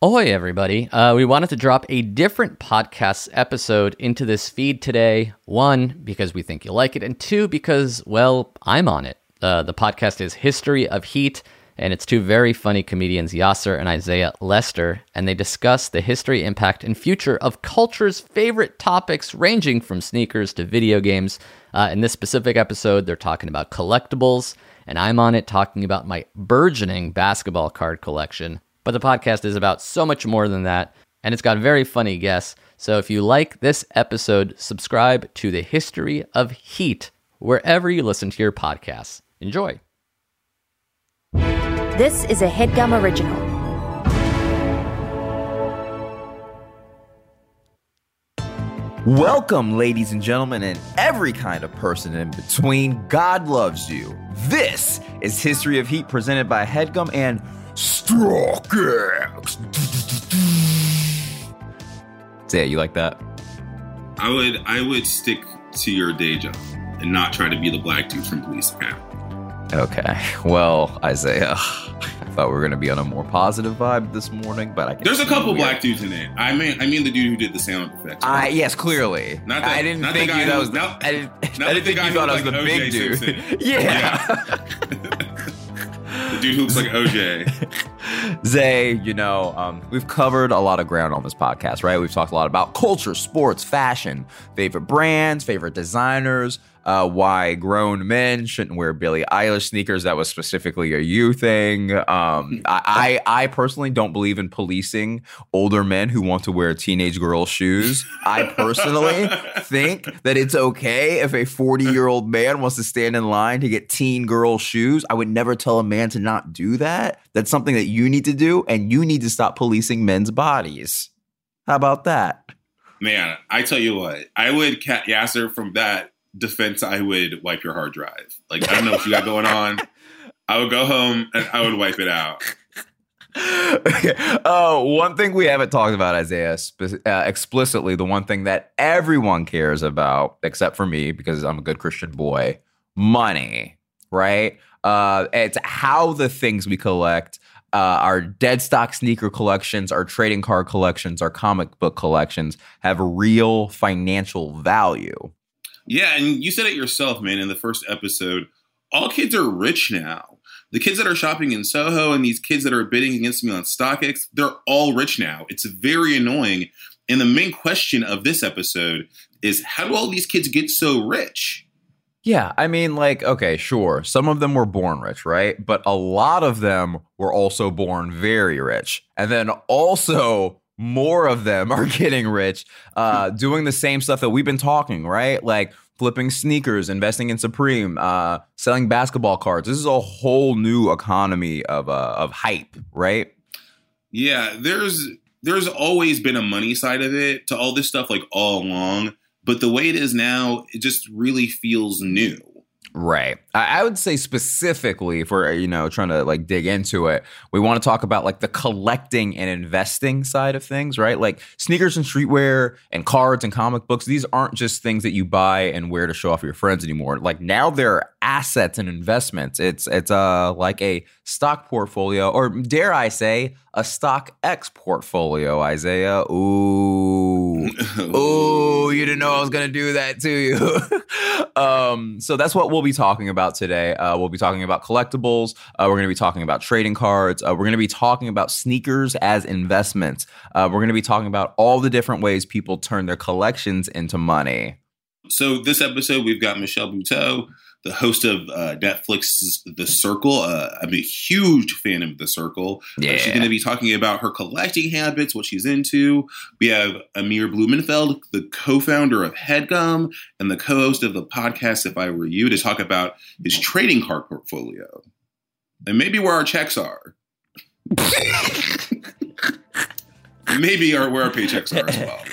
Ahoy, everybody. Uh, we wanted to drop a different podcast episode into this feed today. One, because we think you'll like it, and two, because, well, I'm on it. Uh, the podcast is History of Heat, and it's two very funny comedians, Yassir and Isaiah Lester, and they discuss the history, impact, and future of culture's favorite topics, ranging from sneakers to video games. Uh, in this specific episode, they're talking about collectibles, and I'm on it talking about my burgeoning basketball card collection. But the podcast is about so much more than that, and it's got very funny guests. So if you like this episode, subscribe to the History of Heat wherever you listen to your podcasts. Enjoy. This is a headgum original. Welcome, ladies and gentlemen, and every kind of person in between. God loves you. This is History of Heat presented by Headgum and StockX. Say, you like that? I would I would stick to your day job and not try to be the black dude from Police Academy. Okay. Well, Isaiah, I thought we were going to be on a more positive vibe this morning, but I can There's a couple we are- black dudes in it. I mean I mean the dude who did the sound effects. I yes, clearly. Not the- I didn't not the think guy you that who- was. not- I didn't. not I didn't think guy you thought I was looked the like big O.J. dude. Simpson. yeah. the dude who looks like OJ. Zay, you know, um, we've covered a lot of ground on this podcast, right? We've talked a lot about culture, sports, fashion, favorite brands, favorite designers, uh, why grown men shouldn't wear Billie Eilish sneakers. That was specifically a you thing. Um, I, I, I personally don't believe in policing older men who want to wear teenage girl shoes. I personally think that it's okay if a 40 year old man wants to stand in line to get teen girl shoes. I would never tell a man to not do that. That's something that you need to do, and you need to stop policing men's bodies. How about that? Man, I tell you what, I would cat Yassir from that defense. I would wipe your hard drive. Like I don't know what you got going on. I would go home and I would wipe it out. okay. Uh, one thing we haven't talked about, Isaiah, uh, explicitly, the one thing that everyone cares about, except for me, because I'm a good Christian boy money, right? Uh, it's how the things we collect, uh, our dead stock sneaker collections, our trading card collections, our comic book collections have real financial value. Yeah, and you said it yourself, man, in the first episode. All kids are rich now. The kids that are shopping in Soho and these kids that are bidding against me on StockX, they're all rich now. It's very annoying. And the main question of this episode is how do all these kids get so rich? Yeah, I mean, like, okay, sure. Some of them were born rich, right? But a lot of them were also born very rich. And then also, more of them are getting rich uh, doing the same stuff that we've been talking, right? Like flipping sneakers, investing in Supreme, uh, selling basketball cards. This is a whole new economy of, uh, of hype, right? Yeah, there's there's always been a money side of it to all this stuff like all along, but the way it is now, it just really feels new. Right. I, would say specifically if we're, you know, trying to like dig into it, we want to talk about like the collecting and investing side of things, right? Like sneakers and streetwear and cards and comic books, these aren't just things that you buy and wear to show off your friends anymore. Like now they're assets and investments. It's it's uh like a stock portfolio, or dare I say, a stock X portfolio, Isaiah. Ooh. Oh, you didn't know I was gonna do that to you. um, so that's what we'll be talking about today. Uh, we'll be talking about collectibles. Uh, we're gonna be talking about trading cards. Uh, we're gonna be talking about sneakers as investments. Uh, we're gonna be talking about all the different ways people turn their collections into money. So this episode, we've got Michelle Buteau, the host of uh, Netflix's The Circle. Uh, I'm a huge fan of The Circle. Uh, Yeah. she's going to be talking about her collecting habits, what she's into. We have Amir Blumenfeld, the co-founder of Headgum and the co-host of the podcast If I Were You, to talk about his trading card portfolio and maybe where our checks are. maybe our, where our paychecks are as well.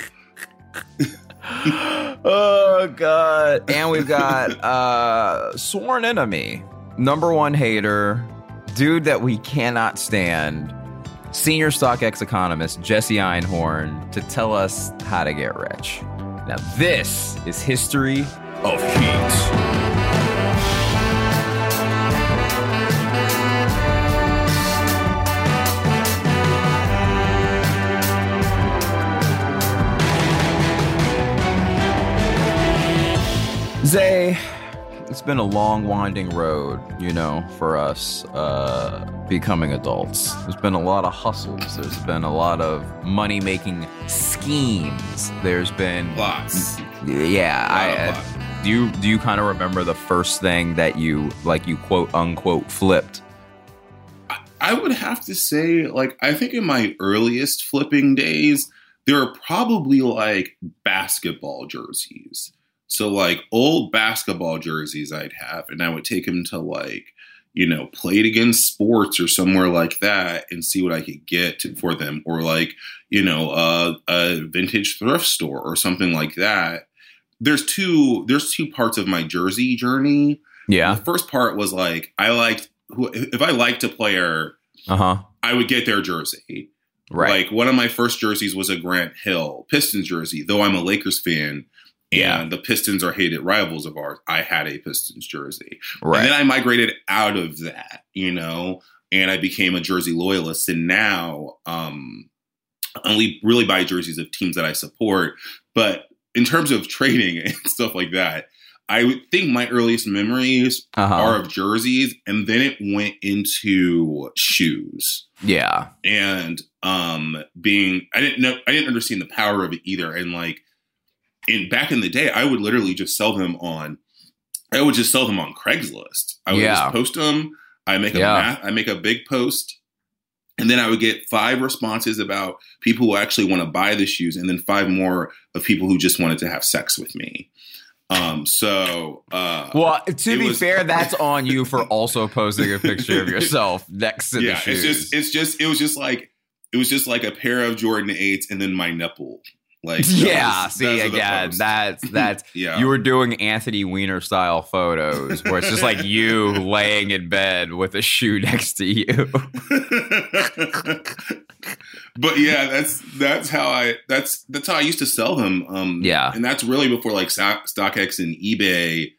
oh god. And we've got uh sworn enemy number one hater dude that we cannot stand senior stock stockx economist jesse einhorn to tell us how to get rich. Now this is history of heat Zay, it's been a long, winding road, you know, for us uh, becoming adults. There's been a lot of hustles. There's been a lot of money making schemes. There's been Lots. yeah. Lot I of uh, do you do you kind of remember the first thing that you like you quote unquote flipped? I would have to say, like, I think in my earliest flipping days, there are probably like basketball jerseys. So, like, old basketball jerseys I'd have, and I would take them to, like, you know, Play It Again Sports or somewhere like that and see what I could get to, for them. Or, like, you know, uh, a vintage thrift store or something like that. There's two there's two parts of my jersey journey. Yeah. The first part was like I liked who if I liked a player, Uh huh. I would get their jersey. Right. Like one of my first jerseys was a Grant Hill Pistons jersey, though I'm a Lakers fan. And Yeah. the Pistons are hated rivals of ours. I had a Pistons jersey. right. And then I migrated out of that, you know, and I became a jersey loyalist. And now um only really buy jerseys of teams that I support. But in terms of trading and stuff like that, I would think my earliest memories uh-huh. are of jerseys, and then it went into shoes yeah. and um being I didn't know I didn't understand the power of it either. And like in back in the day, I would literally just sell them on I would just sell them on Craigslist. I would Yeah. just post them. I make a Yeah. math, I make a big post, and then I would get five responses about people who actually want to buy the shoes, and then five more of people who just wanted to have sex with me. Um, so uh, Well, to be was- fair, that's on you for also posting a picture of yourself next to yeah, the shoes. it's just it's just it was just like it was just like a pair of Jordan eights and then my nipple. Like yeah. was- see again, that's that's yeah. you were doing Anthony Weiner style photos where it's just like you laying in bed with a shoe next to you. but yeah, that's that's how I that's that's how I used to sell them. Um, Yeah. and that's really before like StockX and eBay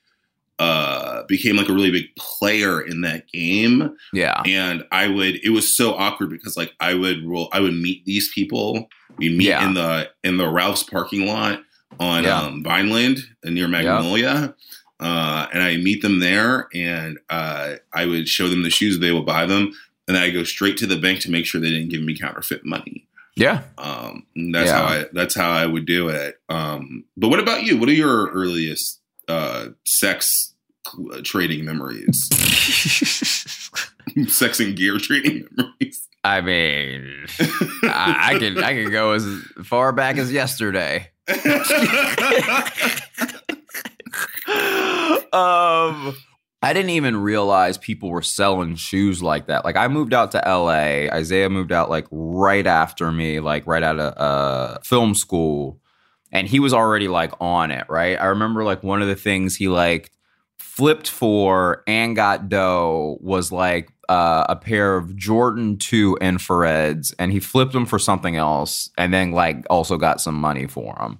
uh became like a really big player in that game. yeah. and I would it was so awkward because like I would roll I would meet these people. We meet Yeah. in the in the Ralph's parking lot on Yeah. um, Vineland uh, near Magnolia. Uh, and I meet them there and uh, I would show them the shoes, they would buy them, and I go straight to the bank to make sure they didn't give me counterfeit money. Yeah. Um, that's Yeah. how I that's how I would do it. Um, but what about you? What are your earliest uh, sex trading memories? sex and gear trading memories. I mean, I, I can I can go as far back as yesterday. um I didn't even realize people were selling shoes like that. Like I moved out to LA. Isaiah moved out like right after me, like right out of uh, film school, and he was already like on it. Right. I remember like one of the things he like flipped for and got dough was like uh, a pair of Jordan Two infrareds, and he flipped them for something else, and then like also got some money for them.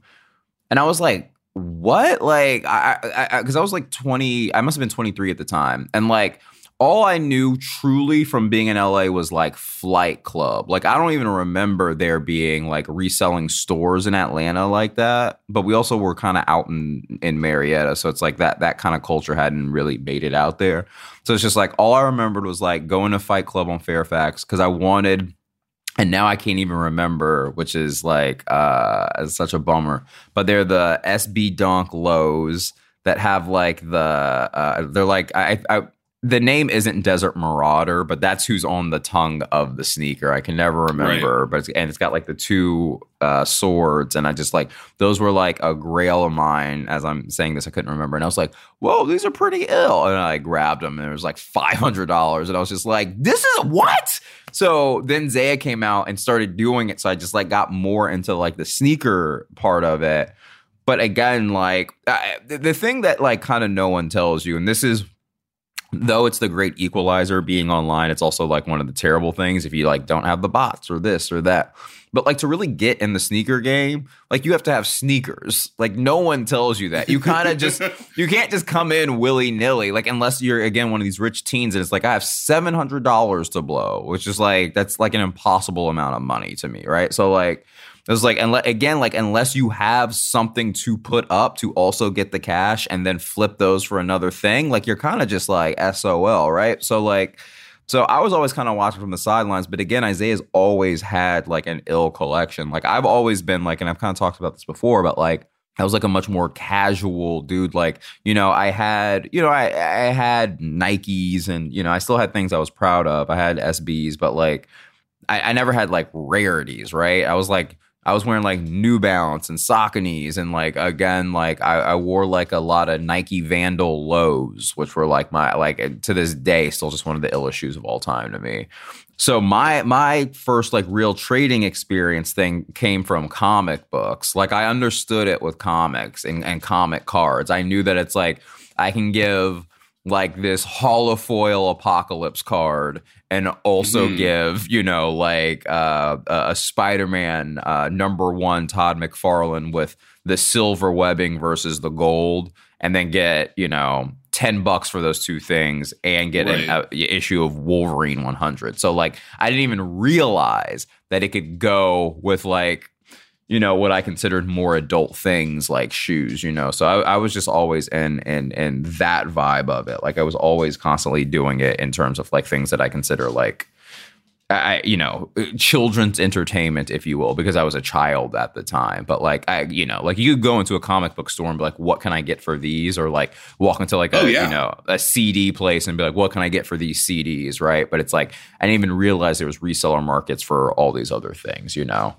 And I was like, what? Like, I, I, because I, was like 20, I must have been 23 at the time. And like, all I knew truly from being in LA was like Flight Club. Like, I don't even remember there being like reselling stores in Atlanta like that. But we also were kind of out in, in Marietta. So it's like that, that kind of culture hadn't really made it out there. So it's just like, all I remembered was like going to Flight Club on Fairfax because I wanted and now I can't even remember, which is like uh such a bummer. But they're the SB Dunk lows that have like the uh they're like I, I the name isn't Desert Marauder, but that's who's on the tongue of the sneaker. I can never remember, but it's, and it's got like the two uh, swords, and I just like those were like a grail of mine. As I'm saying this, I couldn't remember, and I was like, "Whoa, these are pretty ill," and I grabbed them, and it was like five hundred dollars, and I was just like, "This is what." So then Zaya came out and started doing it, so I just like got more into like the sneaker part of it. But again, like I, the thing that like kind of no one tells you, and this is though it's the great equalizer being online it's also like one of the terrible things if you like don't have the bots or this or that But like to really get in the sneaker game, like you have to have sneakers. Like no one tells you that. You kind of just you can't just come in willy nilly. Like unless you're again one of these rich teens and it's like I have seven hundred dollars to blow, which is like that's like an impossible amount of money to me, right? So like it's like and again like unless you have something to put up to also get the cash and then flip those for another thing, like you're kind of just like SOL, right? So like so I was always kind of watching from the sidelines, but again, Isaiah's always had like an ill collection. Like I've always been like, and I've kind of talked about this before, but like I was like a much more casual dude. Like, you know, I had, you know, I, I had Nikes and, you know, I still had things I was proud of. I had SBs, but like I, I never had like rarities, right? I was like, I was wearing like New Balance and Saucony's, and like again, like I, I, wore like a lot of Nike Vandal lows, which were like my like to this day still just one of the illest shoes of all time to me. So my my first like real trading experience thing came from comic books. Like I understood it with comics and, and comic cards. I knew that it's like I can give like this holofoil apocalypse card and also mm-hmm. give you know like uh, a spider-man uh, number one todd mcfarlane with the silver webbing versus the gold and then get you know 10 bucks for those two things and get right. an issue of wolverine 100 so like i didn't even realize that it could go with like you know what I considered more adult things like shoes, you know. So I, I, was just always in in in that vibe of it. Like I was always constantly doing it in terms of like things that I consider like I you know children's entertainment, if you will, because I was a child at the time. But like I you know like you go into a comic book store and be like, what can I get for these? Or like walk into like a oh, yeah. you know a CD place and be like, what can I get for these CDs? Right? But it's like I didn't even realize there was reseller markets for all these other things. You know.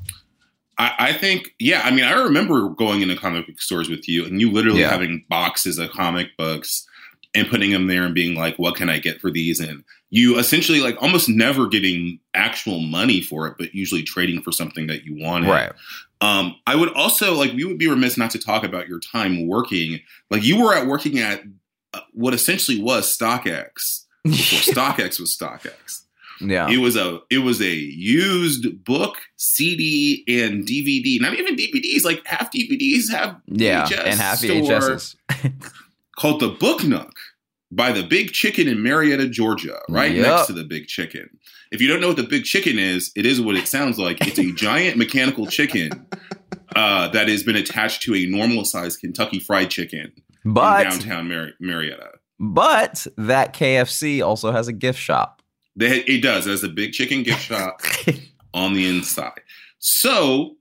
I, I, think, yeah. I mean, I remember going into comic book stores with you, and you literally yeah. having boxes of comic books and putting them there and being like, "What can I get for these?" And you essentially like almost never getting actual money for it, but usually trading for something that you wanted. Right. Um, I would also like we would be remiss not to talk about your time working. Like you were at working at uh, what essentially was StockX before StockX was StockX. Yeah. It was a it was a used book, CD, and DVD. Not even DVDs. Like half DVDs have yeah, VHS and half VHSs. called the Book Nook by the Big Chicken in Marietta, Georgia, right yep. next to the Big Chicken. If you don't know what the Big Chicken is, it is what it sounds like. It's a giant mechanical chicken uh, that has been attached to a normal sized Kentucky Fried Chicken but, in downtown Mar- Marietta. But that KFC also has a gift shop. They, it does. There's a big chicken gift shop on the inside. So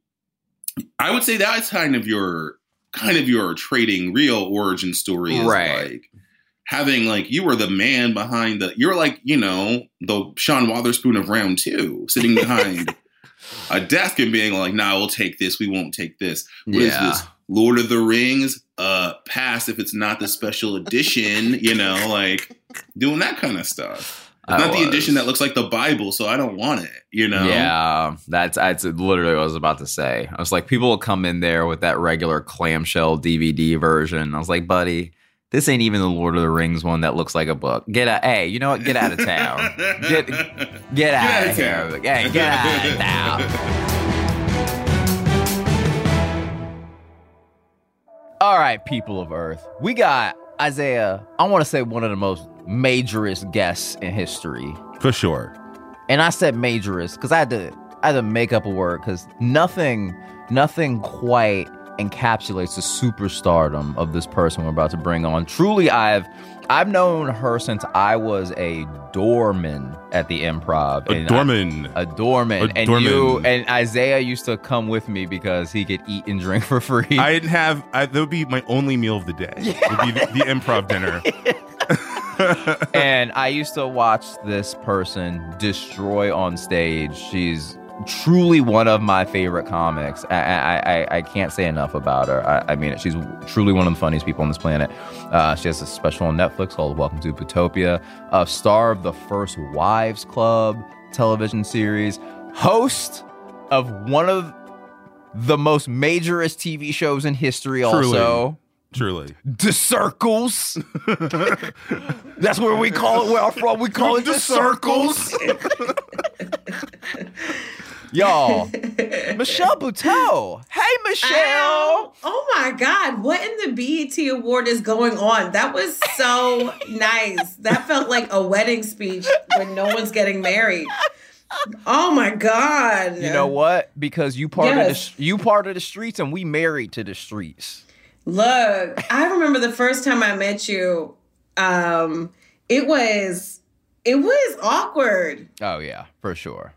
I would say that's kind of your kind of your trading real origin story right. like having like you were the man behind the you're like, you know, the Sean Wotherspoon of round two, sitting behind a desk and being like, nah, we'll take this, we won't take this. What yeah. is this? Lord of the Rings, uh, pass if it's not the special edition, you know, like doing that kind of stuff. It's not was. the edition that looks like the Bible, so I don't want it. You know? Yeah, that's that's literally what I was about to say. I was like, people will come in there with that regular clamshell DVD version. I was like, buddy, this ain't even the Lord of the Rings one that looks like a book. Get out! Hey, you know what? Get out of town. get get, get out, out, of here. Hey, get out of town. All right, people of Earth, we got Isaiah. I want to say one of the most majorist guests in history. For sure. And I said majorist because I had to I had to make up a word because nothing nothing quite encapsulates the superstardom of this person we're about to bring on. Truly, I've I've known her since I was a doorman at the improv. A doorman. I, a doorman. A and doorman. you and Isaiah used to come with me because he could eat and drink for free. I'd have I, that would be my only meal of the day. Yeah. Would be the, the improv dinner. and I used to watch this person destroy on stage. She's truly one of my favorite comics. I I, I, can't say enough about her. I, I, mean, she's truly one of the funniest people on this planet. Uh, she has a special on Netflix called Welcome to Utopia, a star of the first Wives Club television series, host of one of the most majorist TV shows in history, truly. also. Truly. The circles. That's where we call it where I'm from. We call it the circles. Y'all, Michelle Buteau. Hey, Michelle. Ow. Oh my God. What in the BET Award is going on? That was so nice. That felt like a wedding speech when no one's getting married. Oh my God. You know what? Because you part of the you part of the streets, and we married to the streets. Look, I remember the first time I met you. Um, it was it was awkward. Oh yeah, for sure.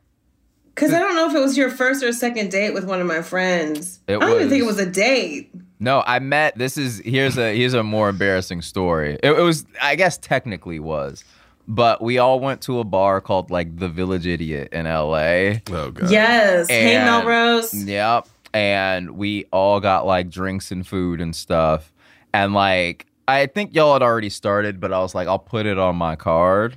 Cause I don't know if it was your first or second date with one of my friends. It I don't even think it was- was a date. No, I met. This is here's a here's a more embarrassing story. It, it was, I guess, technically was, but we all went to a bar called like the Village Idiot in L.A. Oh god. Yes. hey Melrose. Yep. And we all got like drinks and food and stuff. And like, I think y'all had already started, but I was like, I'll put it on my card.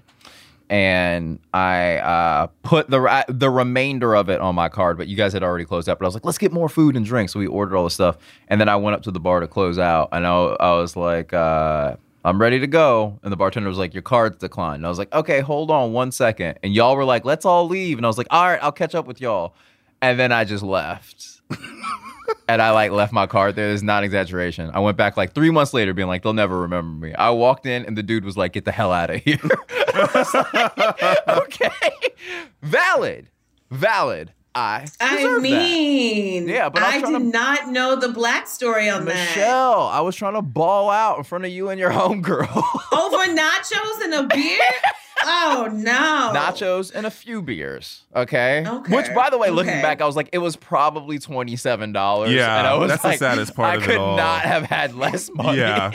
And I uh, put the the remainder of it on my card, but you guys had already closed out. But I was like, let's get more food and drinks. So we ordered all the stuff, and then I went up to the bar to close out, and I, I was like, uh, I'm ready to go. And the bartender was like, your card's declined. And I was like, okay, hold on one second. And y'all were like, let's all leave. And I was like, all right, I'll catch up with y'all. And then I just left. And I like left my card there. This is not exaggeration. I went back like three months later, being like, they'll never remember me. I walked in and the dude was like, get the hell out of here. Like, okay. Valid. Valid. I I deserve that. mean, Yeah, but I'm I did to- not know the black story on that. Michelle, I was trying to ball out in front of you and your homegirl. Over nachos and a beer? oh no. Nachos and a few beers. Okay. Okay, Which, by the way, looking okay. back, I was like, it was probably twenty seven dollars. Yeah, and I was that's the saddest part I of it could all. not have had less money. Yeah.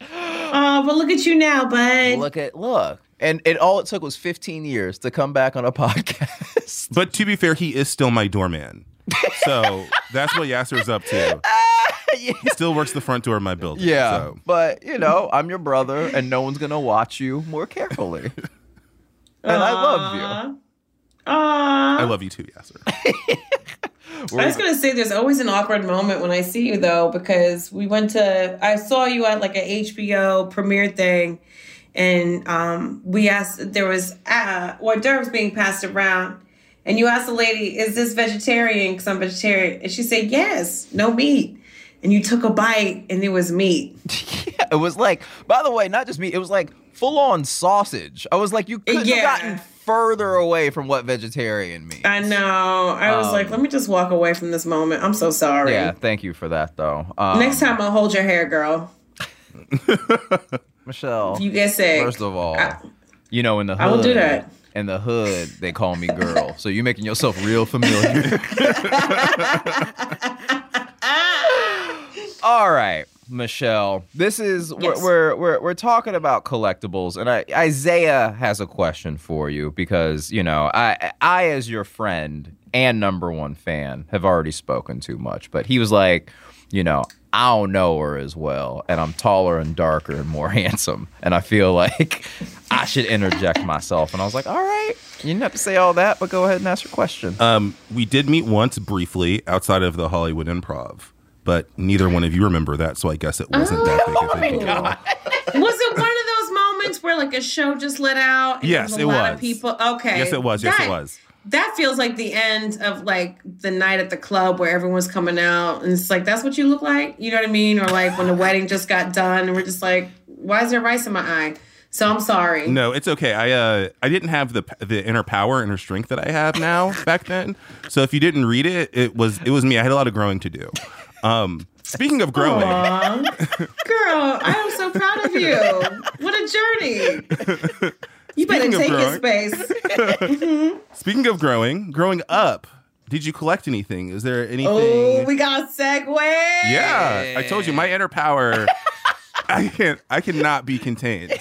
Uh, oh, but look at you now, bud. look at look, and it all it took was fifteen years to come back on a podcast. But to be fair, he is still my doorman. So that's what Yassir's up to. He still works the front door of my building. yeah, So. but you know, I'm your brother, and no one's gonna watch you more carefully. and I love you. Aw. I love you too, Yasser. I was gonna say there's always an awkward moment when I see you though, because we went to I saw you at like a HBO premiere thing and um we asked there was uh hors d'oeuvres being passed around and you asked the lady, Is this vegetarian? Because I'm vegetarian. And she said, Yes, no meat. And you took a bite and it was meat. Yeah, it was like, by the way, not just meat, it was like full on sausage. I was like, you couldn't Yeah. have gotten further away from what vegetarian means. I know. I was like, let me just walk away from this moment. I'm so sorry. Yeah, thank you for that though. Um, Next time I'll hold your hair, girl. Michelle. If you get sick. First of all, I- you know, in the hood, I will do that. In the hood, they call me girl. so you're making yourself real familiar. all right, Michelle. This is Yes. we're, we're we're talking about collectibles, and I, Isaiah has a question for you because you know I I as your friend and number one fan have already spoken too much, but he was like, you know. I don't know her as well, and I'm taller and darker and more handsome, and I feel like should interject myself. And I was like, all right, you didn't have to say all that, but go ahead and ask your question. Um, we did meet once briefly outside of the Hollywood Improv, but neither one of you remember that, so I guess it wasn't that big of a deal. was it one of those moments where like a show just let out? And Yes, was a it lot was. of people. Okay. Yes, it was. Yes, it was. That feels like the end of like the night at the club where everyone's coming out and it's like that's what you look like. You know what I mean? Or like when the wedding just got done and we're just like, why is there rice in my eye? So I'm sorry. No, it's okay. I uh, I didn't have the the inner power, inner strength that I have now back then. So if you didn't read it, it was it was me. I had a lot of growing to do. Um, speaking of growing, Aw. Girl, I am so proud of you. What a journey. You better Speaking of take growing- your space. speaking of growing, growing up, did you collect anything? Is there anything? Oh, we got a segue. yeah, I told you my inner power. I can't. I cannot be contained.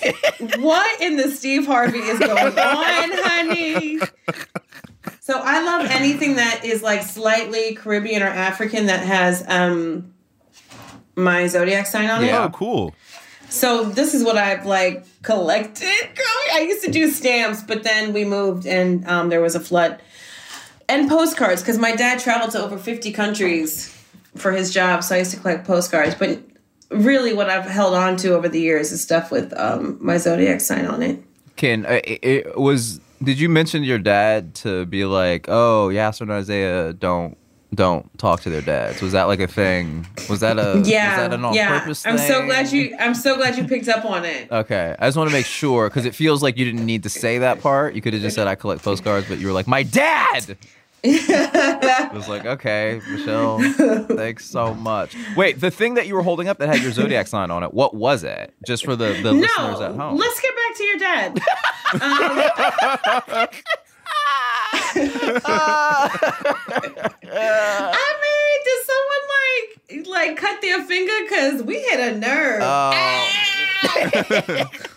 What in the Steve Harvey is going on, honey? So I love anything that is like slightly Caribbean or African that has um my zodiac sign on Yeah. Oh, cool. So this is what I've like collected. I used to do stamps, but then we moved and um, there was a flood. And postcards, because my dad traveled to over 50 countries for his job, so I used to collect postcards. But really, what I've held on to over the years is stuff with um, my zodiac sign on it. Can uh, it, it was? Did you mention your dad to be like, oh, Yassir and Isaiah don't don't talk to their dads. Was that like a thing? Was that a Yeah, Was that yeah. purpose I'm so glad you. I'm so glad you picked up on it. Okay, I just want to make sure because it feels like you didn't need to say that part. You could have just said I collect postcards, but you were like my dad. I was like, okay, Michelle, thanks so much. Wait, the thing that you were holding up that had your zodiac sign on it, what was it? Just for the, the listeners at No, home. let's get back to your dad. Um, I mean, did someone like like cut their finger? Cause we hit a nerve. Oh.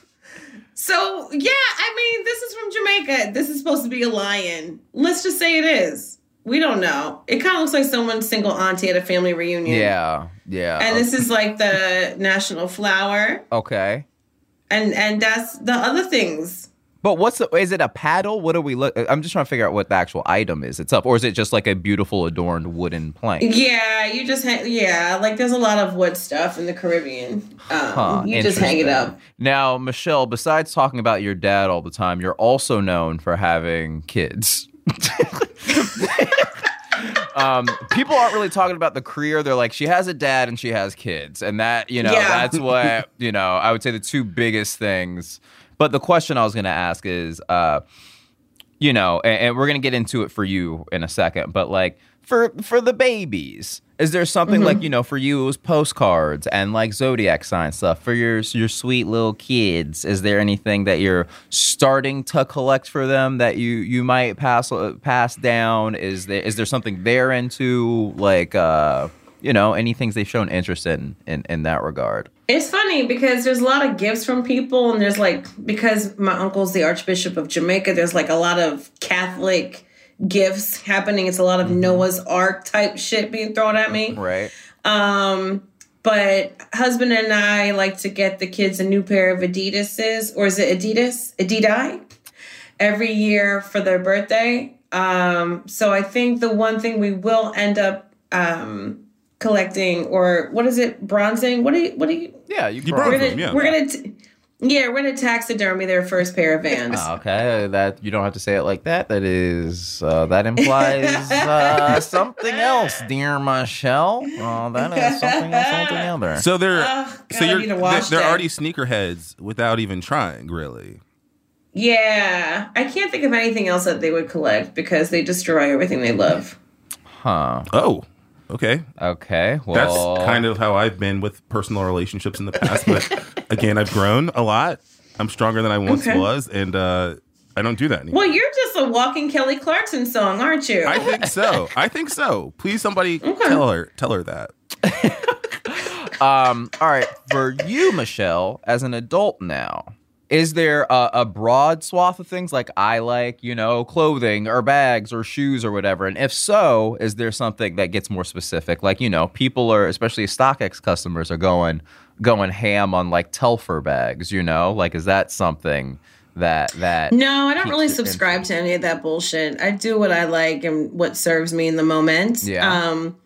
so yeah, I mean, this is from Jamaica. This is supposed to be a lion. Let's just say it is. We don't know. It kind of looks like someone's single auntie at a family reunion. yeah, yeah. And this is like the national flower, okay. and and that's the other things. But what's the? Is it a paddle? What are we look? I'm just trying to figure out what the actual item is itself, or is it just like a beautiful adorned wooden plank? Yeah, you just hang. Yeah, like there's a lot of wood stuff in the Caribbean. Um, Huh, you just hang it up. Now, Michelle, besides talking about your dad all the time, you're also known for having kids. um, people aren't really talking about the career. They're like, she has a dad and she has kids, and that you know, Yeah. that's what you know. I would say the two biggest things. But the question I was going to ask is, uh, you know, and, and we're gonna get into it for you in a second, but like for for the babies, is there something like you know for you it was postcards and like zodiac sign stuff for your your sweet little kids? Is there anything that you're starting to collect for them that you you might pass uh, pass down? Is there is there something they're into like uh you know any things they've shown interest in in in that regard? It's funny because there's a lot of gifts from people, and there's like because my uncle's the Archbishop of Jamaica. There's like a lot of Catholic gifts happening. It's a lot of Noah's Ark type shit being thrown at me. Right. Um, but husband and I like to get the kids a new pair of Adidas's, or is it Adidas? Adidai? Every year for their birthday. Um, so I think the one thing we will end up um collecting, or what is it, bronzing? What do you what do you Yeah, you, You brought brought we're them, gonna yeah. we're gonna t- yeah, we're gonna taxidermy their first pair of vans. Oh, Okay, that you don't have to say it like that. That is uh, that implies uh, something else, dear Michelle. Oh, that is something else altogether. So they're Oh, so God, I you're they're, they're already sneakerheads without even trying, really. Yeah, I can't think of anything else that they would collect because they destroy everything they love. Huh? Oh, okay. Okay. Well, That's kind of how I've been with personal relationships in the past. But again, I've grown a lot. I'm stronger than I once Okay. was, and uh, I don't do that anymore. Well, you're just a walking Kelly Clarkson song, aren't you? I think so. I think so. Please, somebody tell her tell her that. Um. All right. For you, Michelle, as an adult now, is there a, a broad swath of things like I like, you know, clothing or bags or shoes or whatever? And if so, is there something that gets more specific? Like, you know, people are, especially StockX customers, are going going ham on like Telfar bags. You know, like is that something that that? no, I don't really subscribe to any of that bullshit. I do what I like and what serves me in the moment. Yeah. Um,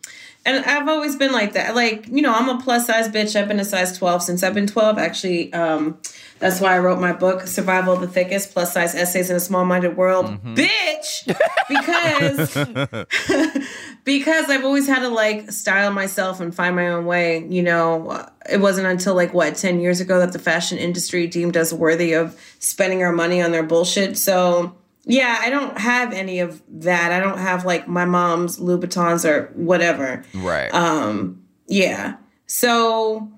and I've always been like that. Like, you know, I'm a plus size bitch. I've been a size 12 since I've been 12. Actually, um, that's why I wrote my book, Survival of the Thickest Plus Size Essays in a Small Minded World. Bitch! Because because I've always had to like style myself and find my own way. You know, it wasn't until like what, 10 years ago that the fashion industry deemed us worthy of spending our money on their bullshit. So, yeah, I don't have any of that. I don't have like my mom's Louboutins or whatever. Right. Um, yeah. So,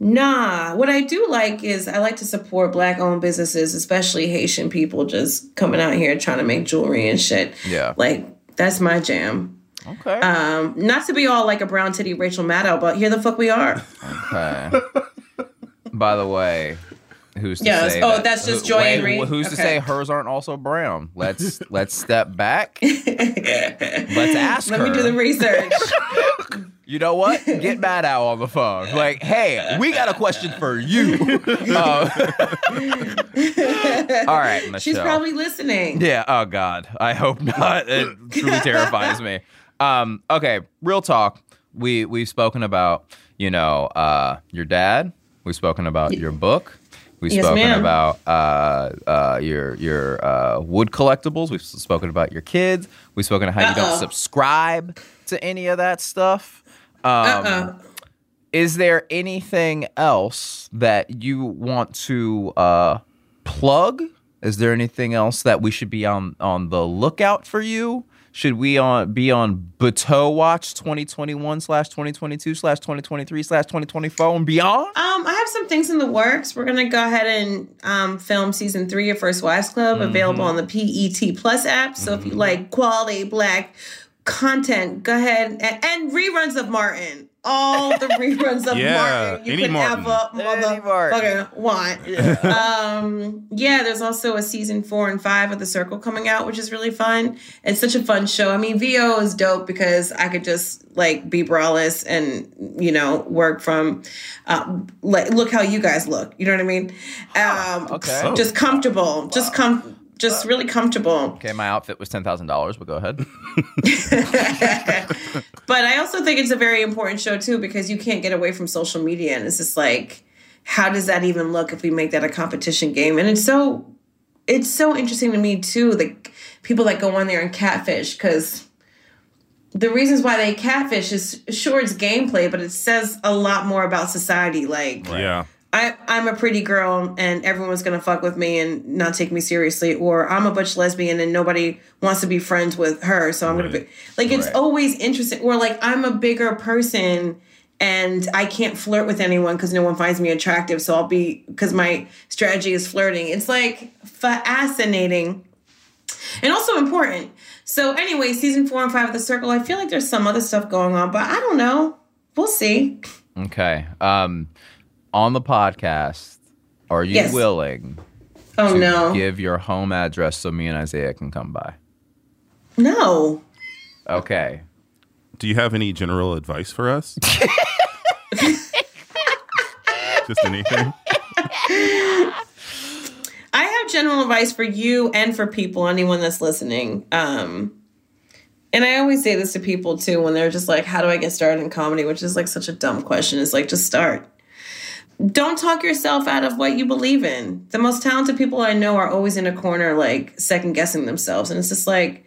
nah. What I do like is I like to support black owned businesses, especially Haitian people just coming out here trying to make jewelry and shit. Yeah. Like, that's my jam. okay. Um, not to be all like a brown titty Rachel Maddow, but here the fuck we are. Okay. By the way, who's to Yes. say? Oh, that- that's just who- Joy wait, and Reid? Who's to say hers aren't also brown? Let's let's step back. let's ask Let her. me do the research. you know what? Get Maddow on the phone. Like, hey, we got a question for you. Uh, all right, Michelle. She's probably listening. Yeah. Oh God. I hope not. It truly terrifies me. Um. Okay. Real talk. We we've spoken about you know uh your dad. We've spoken about your book. We've Yes, spoken ma'am. about uh, uh, your your uh, wood collectibles. We've spoken about your kids. We've spoken about how you don't subscribe to any of that stuff. Um, Uh-uh. Is there anything else that you want to uh, plug? Is there anything else that we should be on on the lookout for you? Should we on be on Buteau Watch 2021 slash 2022 slash 2023 slash 2024 and beyond? Um, I have some things in the works. We're gonna go ahead and um, film season three of First Wives Club, available on the BET Plus app. So if you like quality black content, go ahead and, and reruns of Martin. All the reruns of Yeah, Martin you any could Martin. ever Any Martin. motherfucking want. um, yeah, there's also a season four and five of The Circle coming out, which is really fun. It's such a fun show. I mean, VO is dope because I could just like be braless and you know work from uh, like look how you guys look. You know what I mean? Um, okay. Oh. Just comfortable. Just come. Just really comfortable. Okay, my outfit was ten thousand dollars, but go ahead. But I also think it's a very important show too because you can't get away from social media, and it's just like, how does that even look if we make that a competition game? And it's so, it's so interesting to me too, like people that go on there and catfish because the reasons why they catfish is sure it's gameplay, but it says a lot more about society. Like, Yeah. I, I'm a pretty girl and everyone's gonna fuck with me and not take me seriously, or I'm a butch lesbian and nobody wants to be friends with her, so I'm gonna be like it's Right. always interesting. Or like I'm a bigger person and I can't flirt with anyone because no one finds me attractive, so I'll be because my strategy is flirting. It's like fascinating and also important. So anyway, season four and five of The Circle, I feel like there's some other stuff going on, but I don't know. We'll see. Okay. Um, on the podcast, are you Yes. willing Oh to no, give your home address so me and Isaiah can come by? no. Okay. Do you have any general advice for us? Just anything? I have general advice for you and for people, anyone that's listening. Um, and I always say this to people too when they're just like, How do I get started in comedy? Which is like such a dumb question. It's like, just start. Don't talk yourself out of what you believe in. The most talented people I know are always in a corner, like second guessing themselves. And it's just like,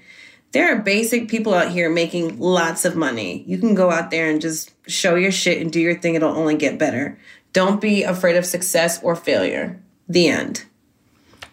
there are basic people out here making lots of money. You can go out there and just show your shit and do your thing. It'll only get better. Don't be afraid of success or failure. The end.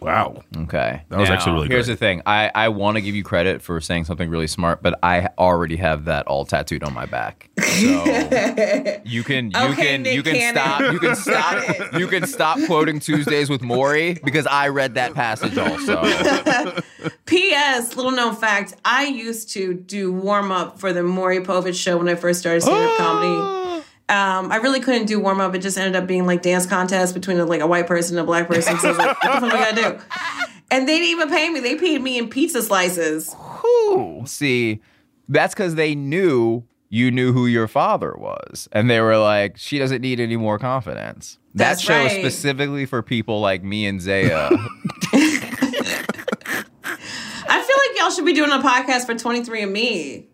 Wow. Okay. That was Now, actually really good. Here's great. the thing. I, I want to give you credit for saying something really smart, but I already have that all tattooed on my back. So you can you Okay, can Nick you can Cannon. stop you can stop you can stop quoting Tuesdays with Maury because I read that passage also. P.S. Little known fact: I used to do warm up for the Maury Povich show when I first started stand up comedy. Um, I really couldn't do warm up. It just ended up being like dance contest between a, like a white person and a black person. So I was like, what the fuck we gotta do? And they didn't even pay me. They paid me in pizza slices. Whew. See, that's because they knew you knew who your father was, and they were like, "She doesn't need any more confidence." That That's show is right. specifically for people like me and Zaya. I feel like y'all should be doing a podcast for 23andMe.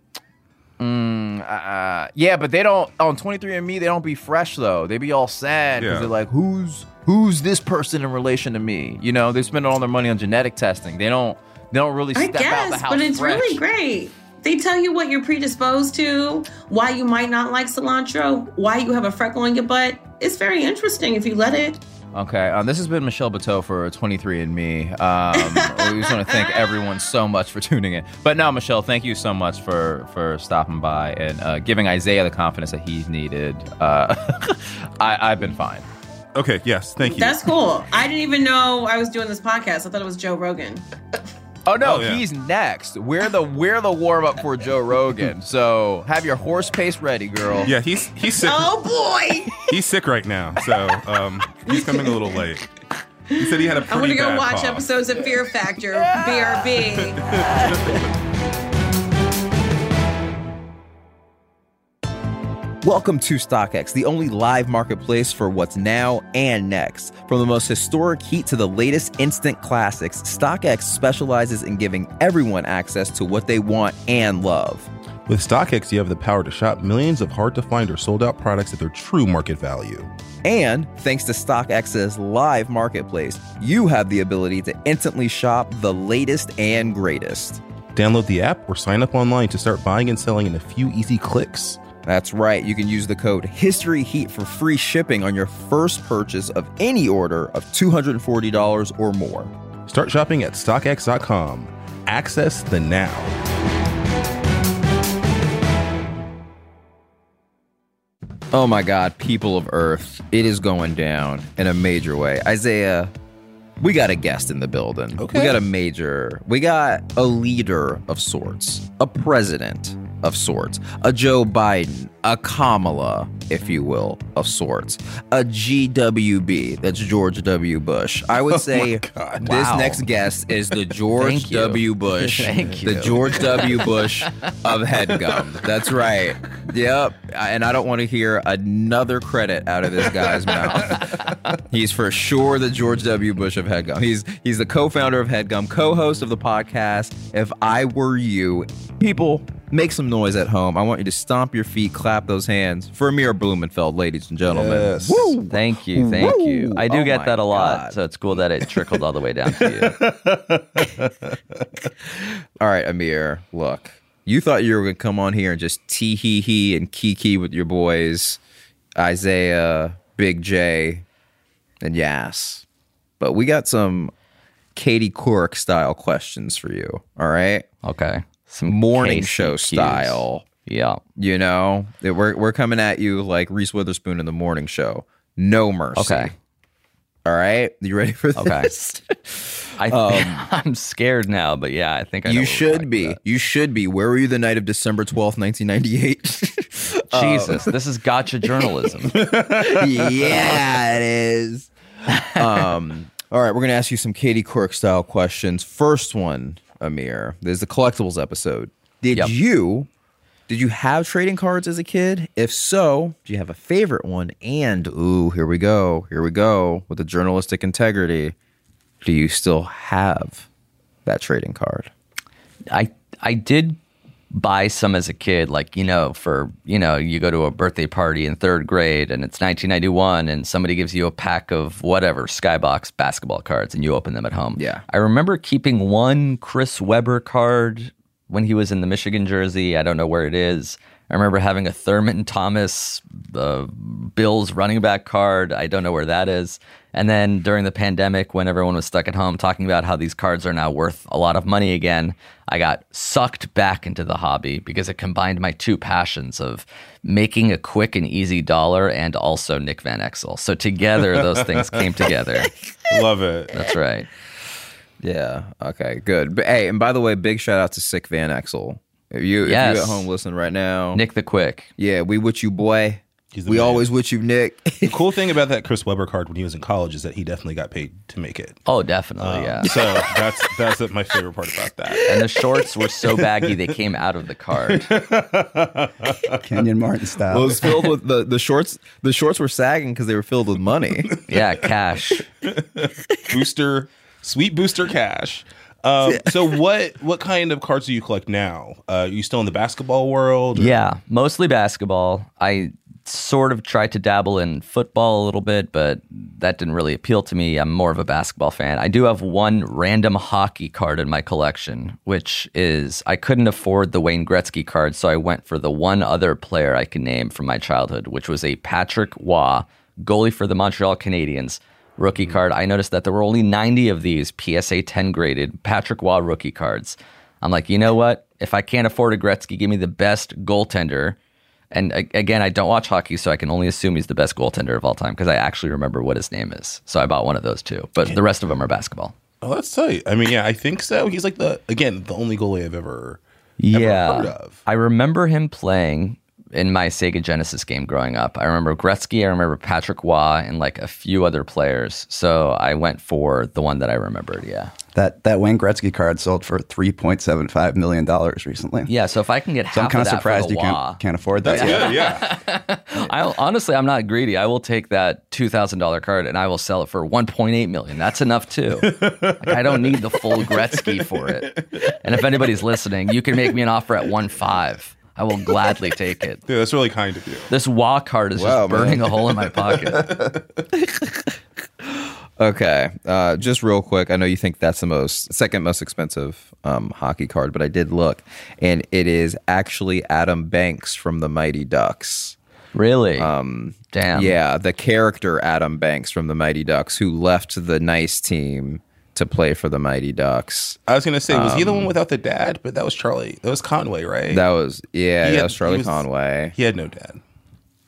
Uh, yeah, but they don't on 23andMe. They don't be fresh though. They be all sad because Yeah. they're like, "Who's who's this person in relation to me?" You know, they spend all their money on genetic testing. They don't they don't really I step out the guess, house but it's fresh. really great. They tell you what you're predisposed to, why you might not like cilantro, why you have a freckle on your butt. It's very interesting if you let it. Okay, um, this has been Michelle Buteau for 23andMe. Um, we just want to thank everyone so much for tuning in. But no, Michelle, thank you so much for for stopping by and uh, giving Isaiah the confidence that he's needed. Uh, I, I've been fine. Okay, yes, thank you. That's cool. I didn't even know I was doing this podcast. I thought it was Joe Rogan. Oh no, Oh, yeah. he's next. We're the we're the warm up for Joe Rogan. So have your horse pace ready, girl. yeah, he's he's sick. Oh boy! He's sick right now, so um, he's coming a little late. He said he had a I'm pretty gonna go bad watch cough. episodes of Fear Factor, BRB. Welcome to StockX, the only live marketplace for what's now and next. From the most historic heat to the latest instant classics, StockX specializes in giving everyone access to what they want and love. With StockX, you have the power to shop millions of hard to find or sold out products at their true market value. And thanks to StockX's live marketplace, you have the ability to instantly shop the latest and greatest. Download the app or sign up online to start buying and selling in a few easy clicks. That's right, you can use the code HISTORYHEAT for free shipping on your first purchase of any order of $240 or more. Start shopping at StockX.com. Access the now. Oh my God, people of Earth, it is going down in a major way. Isaiah, we got a guest in the building. Okay. We got a major, we got a leader of sorts, a president of sorts, a Joe Biden, a Kamala, if you will, of sorts, a GWB, that's George W. Bush. I would say God. this Wow. next guest is the George. W. Bush, Thank the. George W. Bush of headgum. That's right. Yep. And I don't want to hear another credit out of this guy's mouth. He's for sure the George W. Bush of headgum. He's he's the co-founder of headgum, co-host of the podcast. If I were you, people. Make some noise at home. I want you to stomp your feet, clap those hands for Amir Blumenfeld, ladies and gentlemen. Yes. Woo! Thank you, thank you. I do Oh get that a lot, God. so it's cool that it trickled all the way down to you. All right, Amir, look. You thought you were going to come on here and just tee hee hee and kiki with your boys, Isaiah, Big J, and Yas. But we got some Katie Couric style questions for you. All right? Okay, some Morning show style. Yeah. You know, that we're, we're coming at you like Reese Witherspoon in the morning show. No mercy. Okay. All right? You ready for Okay. this? I I'm scared now, but yeah, I think I you should be. You should be. Where were you the night of December 12th, 1998? Jesus, this is gotcha journalism. yeah, it is. Um, all right, we're gonna ask you some Katie Couric style questions. First one, Amir. There's the collectibles episode. Did Yep. you did you have trading cards as a kid? If so, do you have a favorite one? And ooh, here we go. Here we go with the journalistic integrity. Do you still have that trading card? I I did buy some as a kid, like you know, for you know, you go to a birthday party in third grade and it's 1991, and somebody gives you a pack of whatever Skybox basketball cards, and you open them at home. Yeah. I remember keeping one Chris Webber card when he was in the Michigan jersey. I don't know where it is. I remember having a Thurman Thomas uh, Bills running back card. I don't know where that is. And then during the pandemic, when everyone was stuck at home talking about how these cards are now worth a lot of money again, I got sucked back into the hobby because it combined my two passions of making a quick and easy dollar and also Nick Van Exel. So together, those things came together. Love it. That's right. Yeah. Okay. Good. But hey, and by the way, big shout out to Sick Van Exel. If you if you at home listening right now, Nick the Quick. yeah, we with you, boy. We man. always with you, Nick. The cool thing about that Chris Webber card when he was in college is that he definitely got paid to make it. Oh, definitely. Um, yeah. So that's that's my favorite part about that. And the shorts were so baggy they came out of the card. Kenyon Martin style. Well, it was filled with the the shorts. The shorts were sagging because they were filled with money. Yeah, cash. booster, sweet booster cash. Um, so what what kind of cards do you collect now? Uh, are you still in the basketball world? or- Yeah, mostly basketball. I sort of tried to dabble in football a little bit, but that didn't really appeal to me. I'm more of a basketball fan. I do have one random hockey card in my collection, which is I couldn't afford the Wayne Gretzky card, so I went for the one other player I can name from my childhood, which was a Patrick Roy, goalie for the Montreal Canadiens. Rookie card. I noticed that there were only 90 of these PSA 10 graded Patrick Roy rookie cards. I'm like, you know what? If I can't afford a Gretzky, give me the best goaltender. And again, I don't watch hockey, so I can only assume he's the best goaltender of all time because I actually remember what his name is. So I bought one of those too. But the rest of them are basketball. Oh, that's tight. I mean, yeah, I think so. He's like the again the only goalie I've ever ever yeah. heard of. I remember him playing in my Sega Genesis game growing up. I remember Gretzky, I remember Patrick Roy, and like a few other players. So I went for the one that I remembered. Yeah. that that Wayne Gretzky card sold for three point seven five million dollars recently. Yeah. So if I can get So I'm half kind of of that surprised you Roy, can't, can't afford that. That's good. Yeah. I honestly, I'm not greedy. I will take that two thousand dollar card and I will sell it for one point eight million. That's enough too. like, I don't need the full Gretzky for it. And if anybody's listening, you can make me an offer at one five. I will gladly take it. Yeah, that's really kind of you. This Roy card is Wow, just burning man. a hole in my pocket. Okay, uh, just real quick. I know you think that's the most second most expensive um, hockey card, but I did look, and it is actually Adam Banks from the Mighty Ducks. really? Um, Damn. Yeah, the character Adam Banks from the Mighty Ducks, who left the nice team to play for the Mighty Ducks. I was gonna say, was he the Um, one without the dad? But that was Charlie. That was Conway, right? That was yeah, He that had- was Charlie he was- Conway. he had no dad.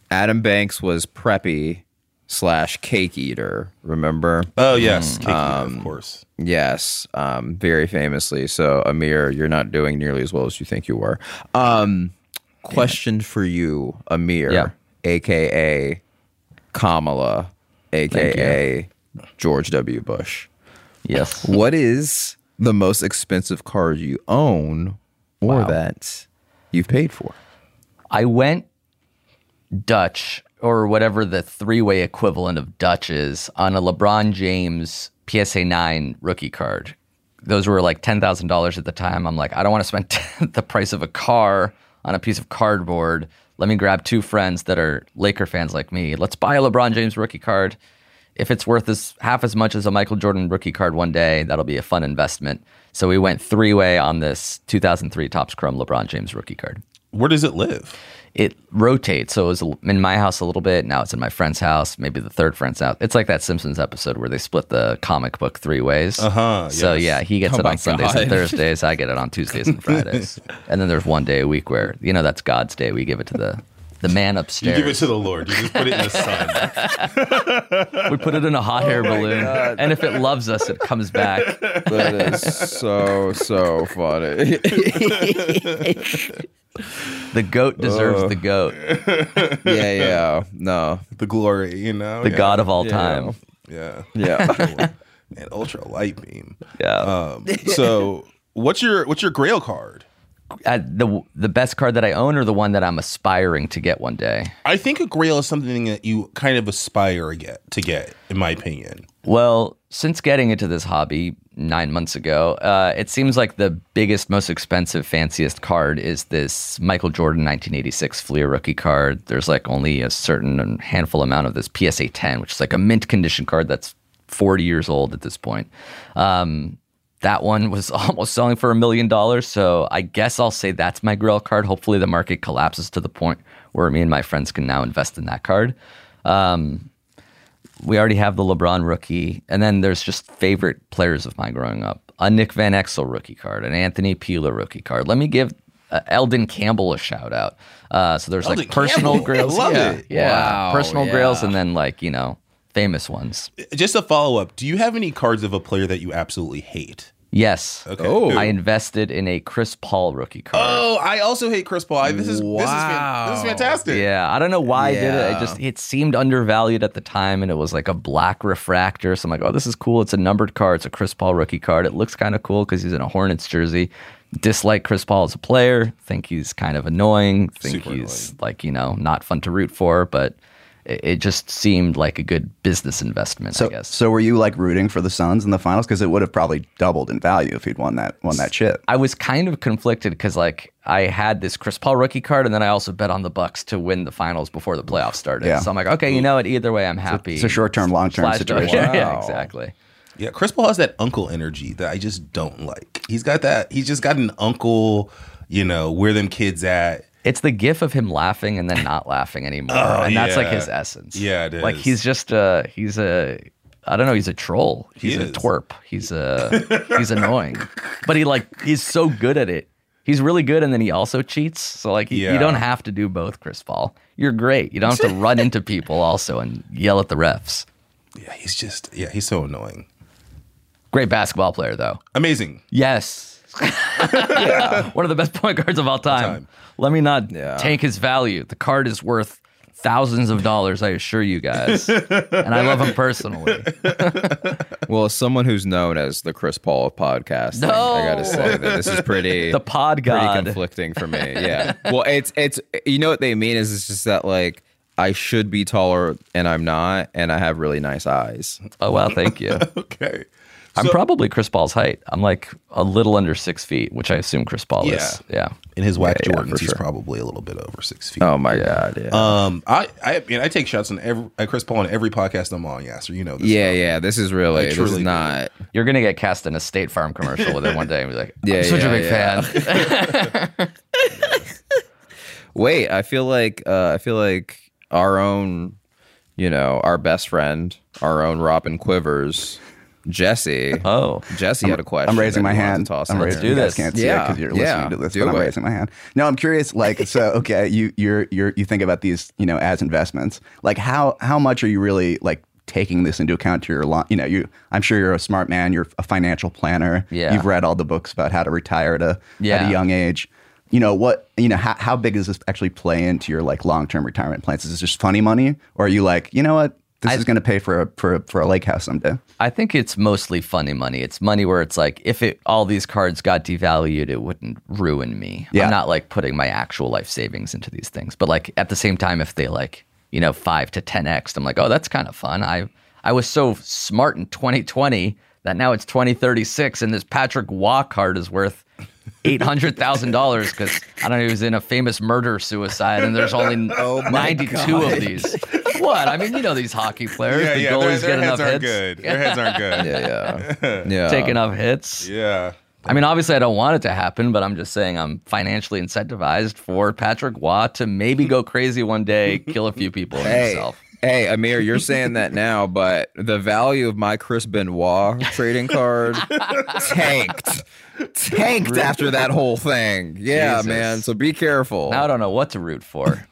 Adam Banks was preppy slash cake eater. Remember? Oh yes, Cake Eater, Um, of course. Yes, um, very famously. So, Amir, you're not doing nearly as well as you think you were. Um, question for you, Amir, Yeah. aka Kamala, aka George W. Bush. Yes. What is the most expensive card you own or Wow. that you've paid for? I went Dutch or whatever the three way equivalent of Dutch is on a LeBron James PSA 9 rookie card. Those were like $10,000 at the time. I'm like, I don't want to spend the price of a car on a piece of cardboard. Let me grab two friends that are Laker fans like me. Let's buy a LeBron James rookie card. If it's worth as half as much as a Michael Jordan rookie card one day, that'll be a fun investment. So we went three way on this 2003 Topps Chrome LeBron James rookie card Where does it live? it rotates. So it was in my house a little bit. Now it's in my friend's house, maybe the third friend's house. It's like that Simpsons episode where they split the comic book three ways. Uh-huh, So yes. yeah, he gets Oh it on Sundays God. and Thursdays. I get it on Tuesdays and Fridays. and then there's one day a week where you know that's God's day. We give it to the the man upstairs. You give it to the Lord. You just put it in the sun. we put it in a hot Oh air balloon, and if it loves us, it comes back. That is so so funny. The goat deserves the goat, yeah, yeah. No. the glory, you know. the yeah. god of all Yeah. time. Yeah. Yeah. Man, ultra light beam. Yeah. Um, so what's your what's your grail card? Uh, the the best card that I own, or the one that I'm aspiring to get one day. I think a grail is something that you kind of aspire to get to get, in my opinion. Well, since getting into this hobby nine months ago, uh, it seems like the biggest, most expensive, fanciest card is this Michael Jordan 1986 Fleer rookie card. There's like only a certain handful amount of this PSA 10, which is like a mint condition card that's 40 years old at this point. Um, that one was almost selling for a million dollars. So I guess I'll say that's my grail card. Hopefully, the market collapses to the point where me and my friends can now invest in that card. Um, we already have the LeBron rookie, and then there's just favorite players of mine growing up: a Nick Van Exel rookie card, an Anthony Peeler rookie card. Let me give uh, Elden Campbell a shout out. Uh, so there's Elden like personal Campbell, I grails, love yeah, it. yeah, Wow, personal grails, and then like you know famous ones. Just a follow up. Do you have any cards of a player that you absolutely hate? Yes, Okay. Oh. I invested in a Chris Paul rookie card. Oh, I also hate Chris Paul. I- This is this is fan- this is fantastic. Yeah, I don't know why I did it. Yeah. I just it seemed undervalued at the time, and it was like a black refractor. So I'm like, oh, this is cool. It's a numbered card. It's a Chris Paul rookie card. It looks kind of cool because he's in a Hornets jersey. Dislike Chris Paul as a player. Think he's kind of annoying. Think Super he's like you know not fun to root for. But it, it just seemed like a good business investment. I So, guess. so were you like rooting for the Suns in the finals because it would have probably doubled in value if he'd won that won that chip? I was kind of conflicted because like I had this Chris Paul rookie card, and then I also bet on the Bucks to win the finals before the playoffs started. Yeah. So I'm like, okay, you know what? Either way, I'm happy. it's a short-term, long-term Slash- situation. yeah, exactly. Yeah, Chris Paul has that uncle energy that I just don't like. He's got that. He's just got an uncle. You know where them kids at. It's the gif of him laughing and then not laughing anymore, Oh, and that's like his essence. Yeah, it Like he's just a he's a I don't know. He's a troll. He He's a twerp. He's uh, a he's annoying, but he like he's so good at it. He's really good, and then he also cheats. So like Yeah. you don't have to do both, Chris Paul. You're great. You don't have to run into people also and yell at the refs. Yeah, he's just. Yeah, he's so annoying. Great basketball player though. Amazing. Yes. One of the best point guards of all time. time. Let me not Yeah. tank his value. The card is worth thousands of dollars, I assure you guys. and I love him personally. Well, as someone who's known as the Chris Paul of podcasting, I gotta say that this is pretty The pod pretty god. conflicting for me. Yeah. well, it's it's you know what they mean is it's just that like I should be taller and I'm not, and I have really nice eyes. Oh wow, thank you. Okay. I'm So- probably Chris Paul's height. I'm like a little under six feet, which I assume Chris Paul Yeah. is. Yeah. In his wax Yeah, yeah, Jordans, for he's sure. probably a little bit over six feet. Oh my god. Yeah. Um, I, I mean, I take shots on every at Chris Paul on every podcast I'm on. Yeah, so you know this. yeah, stuff. yeah. This is really. I This truly is do. not. You're gonna get cast in a State Farm commercial with within one day and be like, I'm Yeah, such yeah, a big yeah. fan. Wait, I feel like uh, I feel like our own, you know, our best friend, our own Robin Quivers, Jesse. oh, Jesse had a question. I'm raising my hand. to I'm in raising. there. do this. can't see Yeah, because you're yeah, listening to this, do but I'm raising my hand. No, I'm curious. Like, so okay, you you're you're you think about these, you know, as investments. Like, how how much are you really like taking this into account to your long? You know, you. I'm sure you're a smart man. You're a financial planner. Yeah. You've read all the books about how to retire at a at a young age. You know what? You know how how big does this actually play into your like long term retirement plans? Is this just funny money, or are you like, you know what? This I- is going to pay for a for a, for a lake house someday. I think it's mostly funny money. It's money where it's like if it all these cards got devalued, it wouldn't ruin me. Yeah. I'm not like putting my actual life savings into these things. But like at the same time, if they like, you know, five to ten X, I'm like, oh, that's kind of fun. I I was so smart in 2020 that now it's 2036 and this Patrick Roy card is worth eight hundred thousand dollars because I don't know he was in a famous murder suicide and there's only oh ninety two of these. What? I mean, you know these hockey players. yeah, the yeah. goalies Their, their get enough heads aren't hits. good. Their heads aren't good. Yeah, yeah, yeah. Take enough hits. yeah. I mean, obviously, I don't want it to happen, but I'm just saying I'm financially incentivized for Patrick Roy to maybe go crazy one day, kill a few people Hey, himself. hey, Amir, you're saying that now, but the value of my Chris Benoit trading card tanked, tanked after that whole thing. Yeah, Jesus. man. So be careful. Now I don't know what to root for.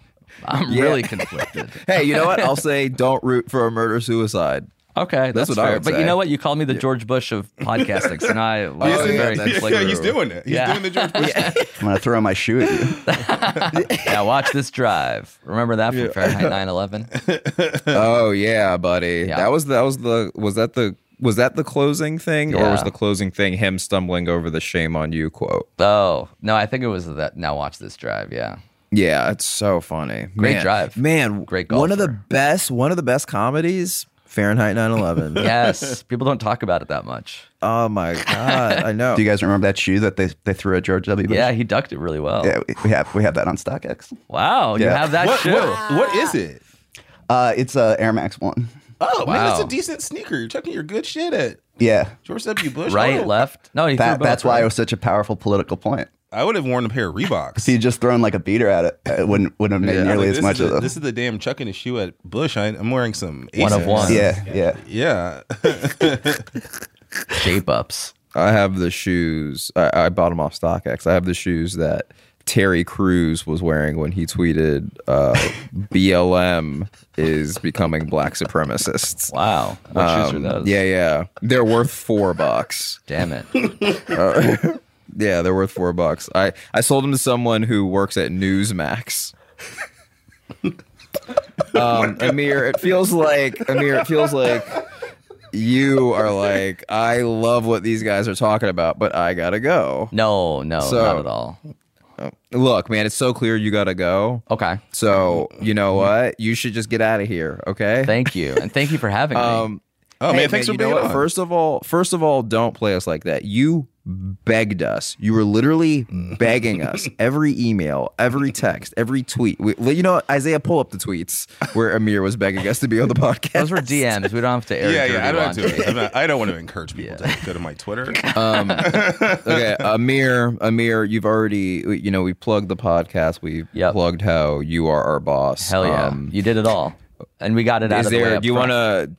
I'm Yeah. really conflicted. hey, you know what? I'll say don't root for a murder suicide. Okay, that's, what I fair. would But you know what? You called me the George Bush of podcasting, and I yeah, was very that's- conflicted. Yeah, he's doing it. He's Yeah. doing the George Bush. I'm going to throw my shoe at you. Yeah, watch this drive. Remember that from Fahrenheit 9/11? Oh yeah, buddy. Yeah. That was that was the was that the was that the closing thing or was the closing thing him stumbling over the shame on you quote? Oh no, I think it was that. Now watch this drive. Yeah, Yeah, it's so funny. Great Man, drive. Man, Great One of the best one of the best comedies, Fahrenheit 9/11. yes. People don't talk about it that much. Oh my god, I know. Do you guys remember that shoe that they, they threw at George W. Bush? Yeah, he ducked it really well. Yeah, we- we have we have that on StockX. Wow, you Yeah. have that What, shoe. what, what is it? Uh, it's a Air Max One. Oh, man, that's a decent sneaker. You're checking your good shit at Yeah, George W. Bush. Right, Oh. left. No, he threw that, both, that's why it was such a powerful political point. I would have worn a pair of Reeboks. If he just thrown like a beater at it, it wouldn't wouldn't have made I was nearly like, as much is of the, the. This is the damn chucking a shoe at Bush. I, I'm wearing some One of one. yeah, yeah. Yeah. shape ups. I have the shoes. I, I bought them off StockX. I have the shoes that Terry Crews was wearing when he tweeted uh, BLM is becoming black supremacists. Wow, what shoes are Um, those? Yeah, yeah. They're worth four bucks. damn it. Yeah, they're worth four bucks. I, I sold them to someone who works at Newsmax. um, Amir, it feels like Amir, it feels like you are like, I love what these guys are talking about, but I gotta go. No, no, So- not at all. Look, man, it's so clear you gotta go. Okay, So you know what? You should just get out of here, okay? thank you, and thank you for having me. Um, Oh, hey, man, thanks for you being on. First of all, first of all, don't play us like that. You begged us. You were literally begging us every email, every text, every tweet. We, you know. Isaiah, pull up the tweets where Amir was begging us to be on the podcast. Those were DMs. We don't have to air yeah, yeah. I don't, laundry. do it. I'm not, I don't want to encourage people to go to my Twitter. Um, okay, Amir, Amir, you've already, you know, we plugged the podcast. We Yep. plugged how you are our boss. Hell yeah, Um, you did it all, and we got it out is of the there? up Do you want to?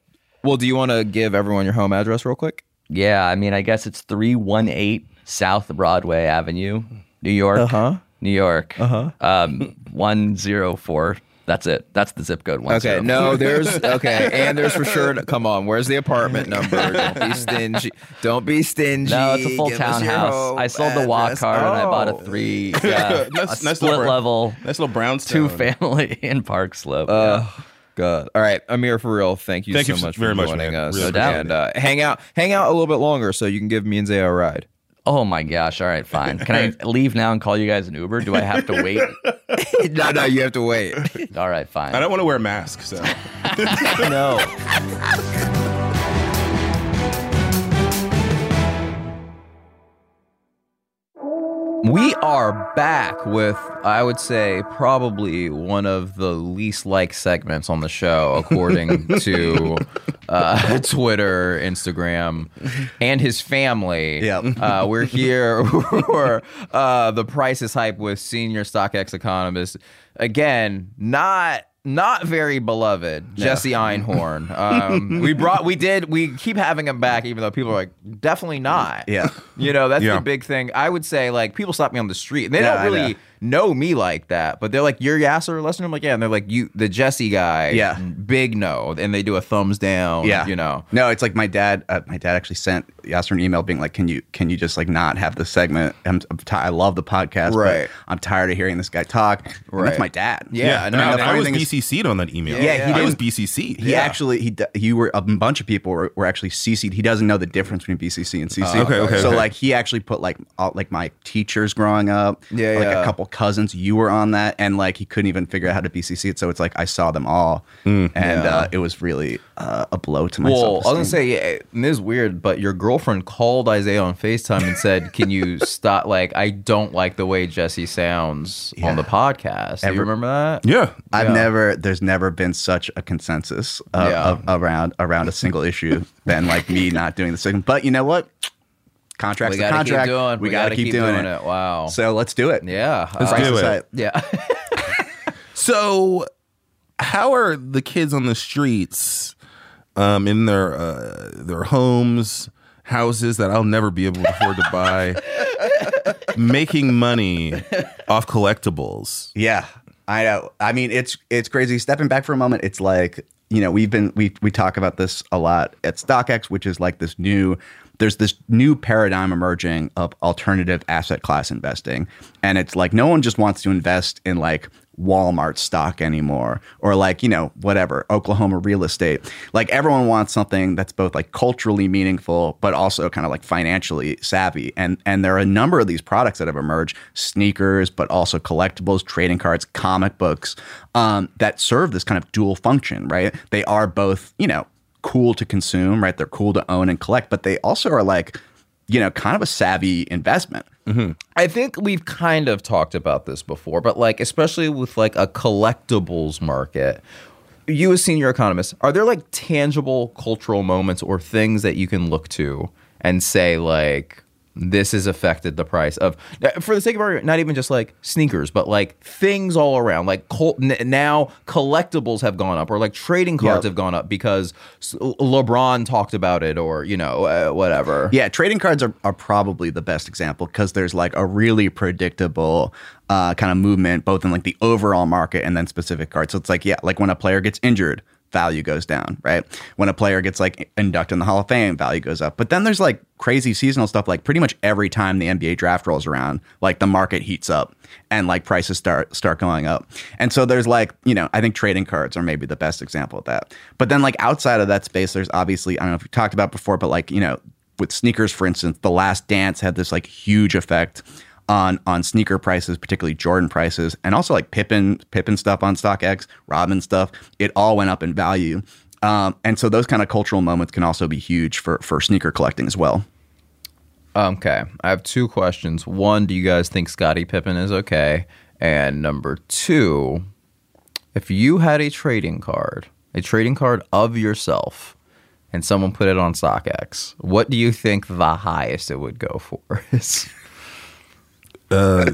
Well, do you want to give everyone your home address real quick? Yeah, I mean, I guess it's three one eight South Broadway Avenue, New York. Uh-huh. New York. Uh huh. Um, one zero four. That's it. That's the zip code. Okay, 104. no, there's okay, and there's for sure. Come on, where's the apartment number? Don't be stingy. Don't be stingy. No, it's a full Give townhouse. I sold the walk address. card and I bought a Oh. three, yeah, Nice- a nice split little- level, Nice little two family in Park Slope. Oh God! All right, Amir, for real, thank you Thank so you much very for much, joining man. us. Really No doubt. and uh, hang out, hang out a little bit longer so you can give me and Zay a ride. oh my gosh! All right, fine. Can I leave now and call you guys an Uber? Do I have to wait? no, no, you have to wait. All right, fine. I don't want to wear a mask, so know. We are back with, I would say, probably one of the least liked segments on the show, according to uh, Twitter, Instagram, and his family. Yep. Uh, we're here for uh, the Price is Hype with senior StockX economist. Again, not not very beloved, Jesse Einhorn. Um, we brought, we did, we keep having him back, even though people are like, definitely not. Yeah. You know, that's Yeah. the big thing. I would say, like, people stop me on the street. They Yeah, don't really know. know. me like that, but they're like, "You're Yassir Lester." I'm like, "Yeah," and they're like, "You, the Jesse guy." Yeah. big no, and they do a thumbs down. Yeah, you know. No, it's like my dad. Uh, my dad actually sent Yassir an email being like, "Can you can you just like not have the segment? I'm, I'm ti- love the podcast, Right. but I'm tired of hearing this guy talk." And Right. That's my dad. Yeah, I, no, mean, the I was thing BCC'd on that email. Yeah, he I was BCC'd. He actually he d- he were a bunch of people were, were actually CC'd. He doesn't know the difference between BCC and CC. okay, okay, So okay. like he actually put like all, like my teachers growing up, Yeah, like yeah. a couple cousins. You were on that, and like he couldn't even figure out how to BCC it. So it's like I saw them all, and Yeah. uh, it was really uh, a blow to my Well, I was gonna say, yeah, and this is weird, but your girlfriend called Isaiah on Facetime and said, "Can you stop? Like, I don't like the way Jesse sounds on the podcast." Do you remember that? Yeah. I've Yeah. never. There's never been such a consensus of, Yeah. of, around around a single issue than like me not doing the second. But you know what? Contract's We gotta keep contract. doing. We, we gotta, gotta keep, keep doing, doing it. it. Wow. So let's do it. Yeah. Let's Uh, do it. Yeah. So, how are the kids on the streets, um, in their uh, their homes, houses that I'll never be able to afford to buy, making money off collectibles? Yeah, I know. I mean, it's it's crazy. Stepping back for a moment, it's like you know we've been we we talk about this a lot at StockX, which is like this new. There's this new paradigm emerging of alternative asset class investing, and it's like no one just wants to invest in like Walmart stock anymore, or like you know whatever Oklahoma real estate. Like everyone wants something that's both like culturally meaningful, but also kind of like financially savvy. And and there are a number of these products that have emerged: sneakers, but also collectibles, trading cards, comic books, um, that serve this kind of dual function. Right? They are both you know cool to consume, right? They're cool to own and collect, but they also are like you know kind of a savvy investment. Mm-hmm. I think we've kind of talked about this before, but like especially with like a collectibles market. You as senior economist, are there like tangible cultural moments or things that you can look to and say like this has affected the price of for the sake of argument, not even just like sneakers, but like things all around. Like col- n- now collectibles have gone up, or like trading cards Yep. have gone up because LeBron talked about it, or you know uh, whatever. Yeah, trading cards are, are probably the best example because there's like a really predictable uh, kind of movement, both in like the overall market and then specific cards. So it's like, yeah, like when a player gets injured, value goes down, right? When a player gets like inducted in the Hall of Fame, value goes up. But then there's like crazy seasonal stuff. Like pretty much every time the NBA draft rolls around, like the market heats up and like prices start start going up. And so there's like, you know, I think trading cards are maybe the best example of that. But then like outside of that space, there's obviously I don't know if we talked about before, but like, you know, with sneakers, for instance, The Last Dance had this like huge effect on on sneaker prices, particularly Jordan prices, and also like Pippen Pippen stuff on StockX, Robin stuff. It all went up in value, um, and so those kind of cultural moments can also be huge for for sneaker collecting as well. Okay, I have two questions. One, do you guys think Scottie Pippen is okay? And number two, if you had a trading card, a trading card of yourself, and someone put it on StockX, what do you think the highest it would go for is? Uh,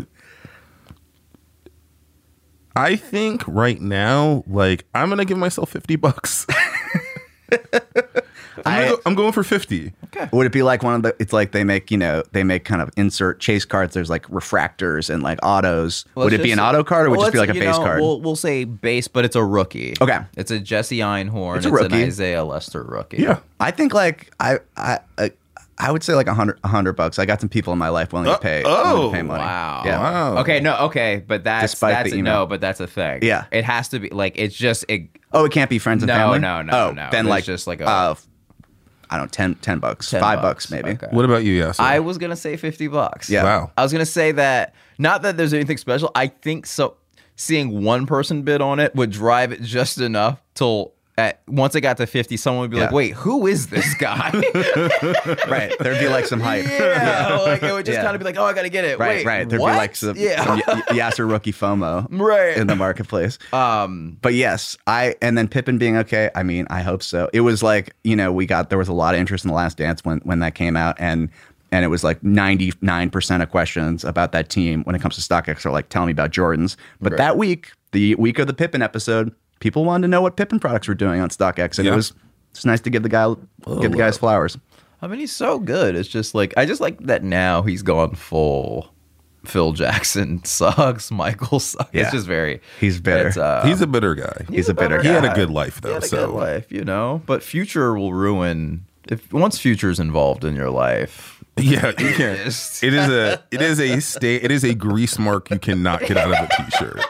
I think right now, like I'm gonna give myself fifty bucks. I'm, I- gonna go, I'm going for fifty. Would it be like one of the? It's like they make you know they make kind of insert chase cards. There's like refractors and like autos. would it be an auto card or would it just be like a base card? We'll, we'll say base, but it's a rookie. Okay. It's a Jesse Einhorn. It's It's, an. Isaiah Lester rookie. Yeah. I think like I I. I I would say like a hundred, a hundred bucks. I got some people in my life willing to pay, willing oh, to pay money. Wow. Yeah. Wow. Okay, no, okay, but that's Despite that's the a email. no, but that's a thing. Yeah. It has to be like it's just it, Oh, it can't be friends and No, family. no, no, oh, no. Then It's like just like a- uh, I don't know, 10, 10 bucks, 10 five bucks, maybe. Okay. What about you, Yes? I was gonna say fifty bucks. Yeah. Wow. I was gonna say that not that there's anything special. I think so. Seeing one person bid on it would drive it just enough till at once it got to 50, someone would be like, wait, who is this guy? right. There'd be like some hype. yeah, like it would just Yeah. kind of be like, oh, I gotta get it. Right, Wait, right. There'd what? be like some, yeah. some y- Yassir rookie FOMO right. in the marketplace. um, But yes, I and then Pippen being okay. I mean, I hope so. It was like you know we got there was a lot of interest in the Last Dance when when that came out, and and it was like ninety nine percent of questions about that team when it comes to StockX are like, tell me about Jordans. But Right. that week, the week of the Pippen episode, people wanted to know what Pippen products were doing on StockX, and Yeah. it was it's nice to give the guy give the guy his flowers. I mean, he's so good. It's just like I just like that now he's gone full. Phil Jackson sucks. Michael sucks. Yeah. It's just very. He's bitter. it's, uh, He's a bitter guy. He's a bitter He had a good life though. He had a so good life, you know. But future will ruin if once future's involved in your life. yeah, you can't. Just- It is a it is a stay it is a grease mark you cannot get out of a t-shirt.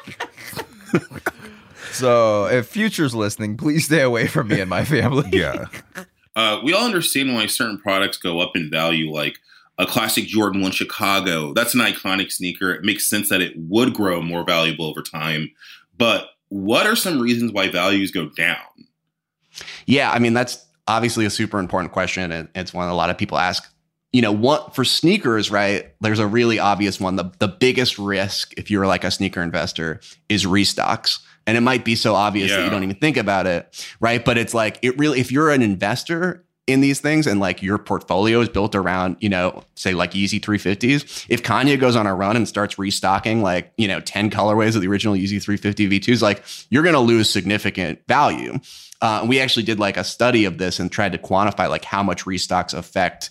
So if future's listening, please stay away from me and my family. Yeah. Uh, we all understand why certain products go up in value, like a classic Jordan 1 Chicago. That's an iconic sneaker. It makes sense that it would grow more valuable over time. But what are some reasons why values go down? Yeah, I mean that's obviously a super important question, and it's one a lot of people ask. You know, what for sneakers, right? There's a really obvious one. The the biggest risk, if you're like a sneaker investor, is restocks. And it might be so obvious that you don't even think about it, right? But it's like it really, if you're an investor in these things and like your portfolio is built around, you know, say like Yeezy 350s, if Kanye goes on a run and starts restocking like, you know, 10 colorways of the original Yeezy 350 V2s, like you're going to lose significant value. Uh, we actually did like a study of this and tried to quantify like how much restocks affect,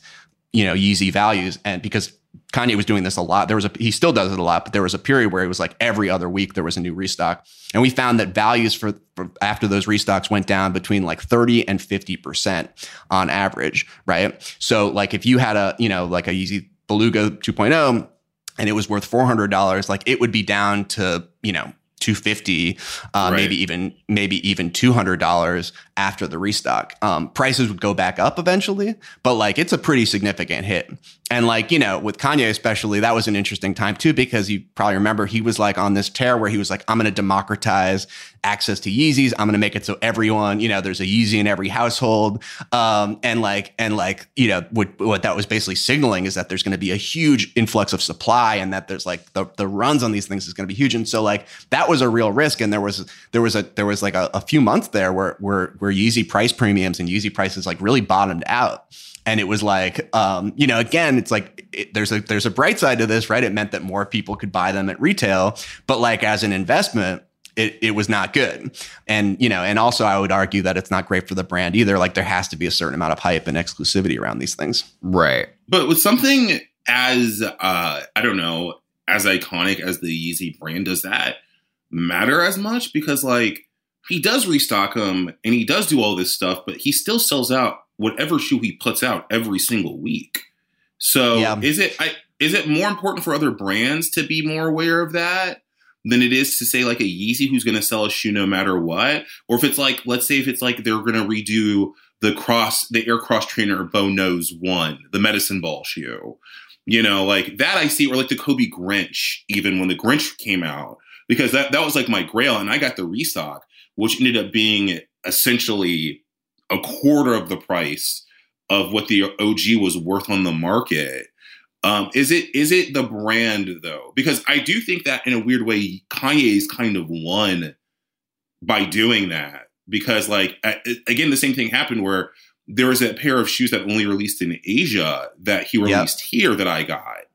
you know, Yeezy values. And because Kanye was doing this a lot, there was a, he still does it a lot, but there was a period where it was like every other week there was a new restock. And we found that values for, for after those restocks went down between like 30 and 50% on average, right? So like if you had a, you know, like a Yeezy Beluga 2.0 and it was worth $400, like it would be down to, you know, 250 uh, Right. maybe even maybe even $200 after the restock um, prices would go back up eventually but like it's a pretty significant hit and like you know with kanye especially that was an interesting time too because you probably remember he was like on this tear where he was like i'm going to democratize access to yeezys. I'm going to make it so everyone you know there's a yeezy in every household. Um, and like and like you know what, what that was basically signaling is that there's going to be a huge influx of supply and that there's like the, the runs on these things is going to be huge. And so like that was a real risk. And there was there was a there was like a, a few months there where where where Yeezy price premiums and Yeezy prices like really bottomed out. And it was like um, you know again it's like it, there's a there's a bright side to this right it meant that more people could buy them at retail but like as an investment it, it was not good and you know and also i would argue that it's not great for the brand either like there has to be a certain amount of hype and exclusivity around these things Right. But with something as uh, I don't know, as iconic as the Yeezy brand, does that matter as much? Because like he does restock them and he does do all this stuff, but he still sells out whatever shoe he puts out every single week. So Yeah. is it I, is it more important for other brands to be more aware of that? Than it is to say like a Yeezy who's going to sell a shoe no matter what, or if it's like let's say if it's like they're going to redo the cross the air cross trainer Bo Knows one the medicine ball shoe you know like that i see or like the kobe grinch even when the grinch came out because that, that was like my grail and i got the restock which ended up being essentially a quarter of the price of what the og was worth on the market. Um, is it is it the brand though? Because i do think that in a weird way kanye's kind of won by doing that. Because like a- again the same thing happened where there was a pair of shoes that only released in Asia that he released here that I got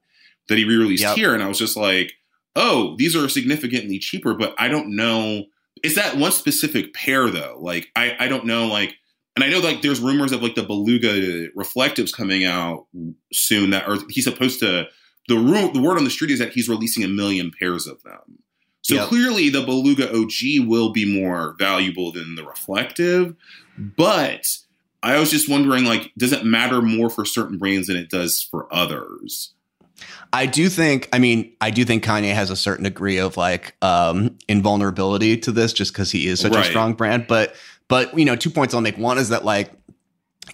that he re-released Yep. here. And I was just like oh these are significantly cheaper but I don't know. Is that one specific pair though. Like I I don't know like and I know like there's rumors of like the Beluga reflectives coming out soon that are he's supposed to the room the word on the street is that he's releasing a million pairs of them so Yep. clearly, the Beluga OG will be more valuable than the reflective. But I was just wondering, like, does it matter more for certain brands than it does for others? I do think, I mean, I do think Kanye has a certain degree of like um, invulnerability to this just because he is such Right. a strong brand. But, but, you know, two points I'll make. One is that like,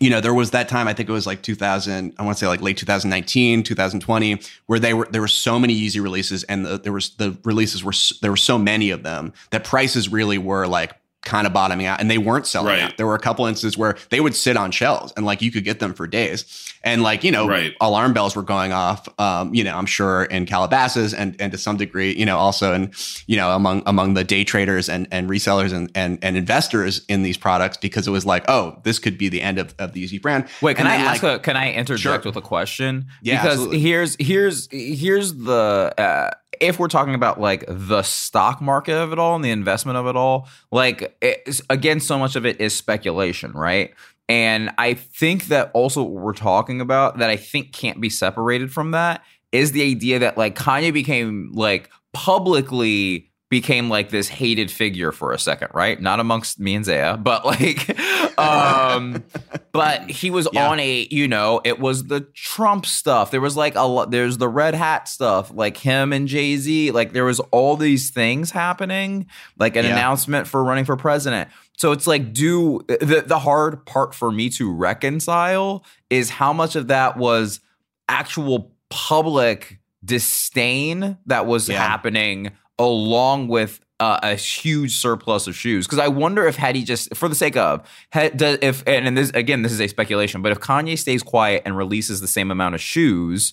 you know, there was that time, I think it was like 2000, I want to say like late 2019, 2020, where they were, there were so many Yeezy releases and the, there was, the releases were, there were so many of them that prices really were like kind of bottoming out and they weren't selling Right. out. There were a couple instances where they would sit on shelves and like you could get them for days. And like, you know, Right. alarm bells were going off, um, you know, I'm sure in Calabasas and, and to some degree, you know, also in, you know, among, among the day traders and, and resellers and, and, and investors in these products because it was like, oh, this could be the end of, of the Yeezy brand. Wait, can And I then, ask? like- a, can I interject Sure. with a question? Yeah, because absolutely. here's here's here's the uh, if we're talking about like the stock market of it all and the investment of it all, like again, so much of it is speculation, right? And I think that also what we're talking about that I think can't be separated from that is the idea that like Kanye became like publicly became like this hated figure for a second, right? Not amongst me and Zaya, but like um but he was Yeah. on a, you know, it was the Trump stuff. There was like a lot there's the red hat stuff, like him and Jay-Z, like there was all these things happening, like an Yeah. announcement for running for president. So it's like do the the hard part for me to reconcile is how much of that was actual public disdain that was Yeah. happening along with uh, a huge surplus of shoes. Because I wonder if had he just for the sake of had, does, if and, and this again this is a speculation but if Kanye stays quiet and releases the same amount of shoes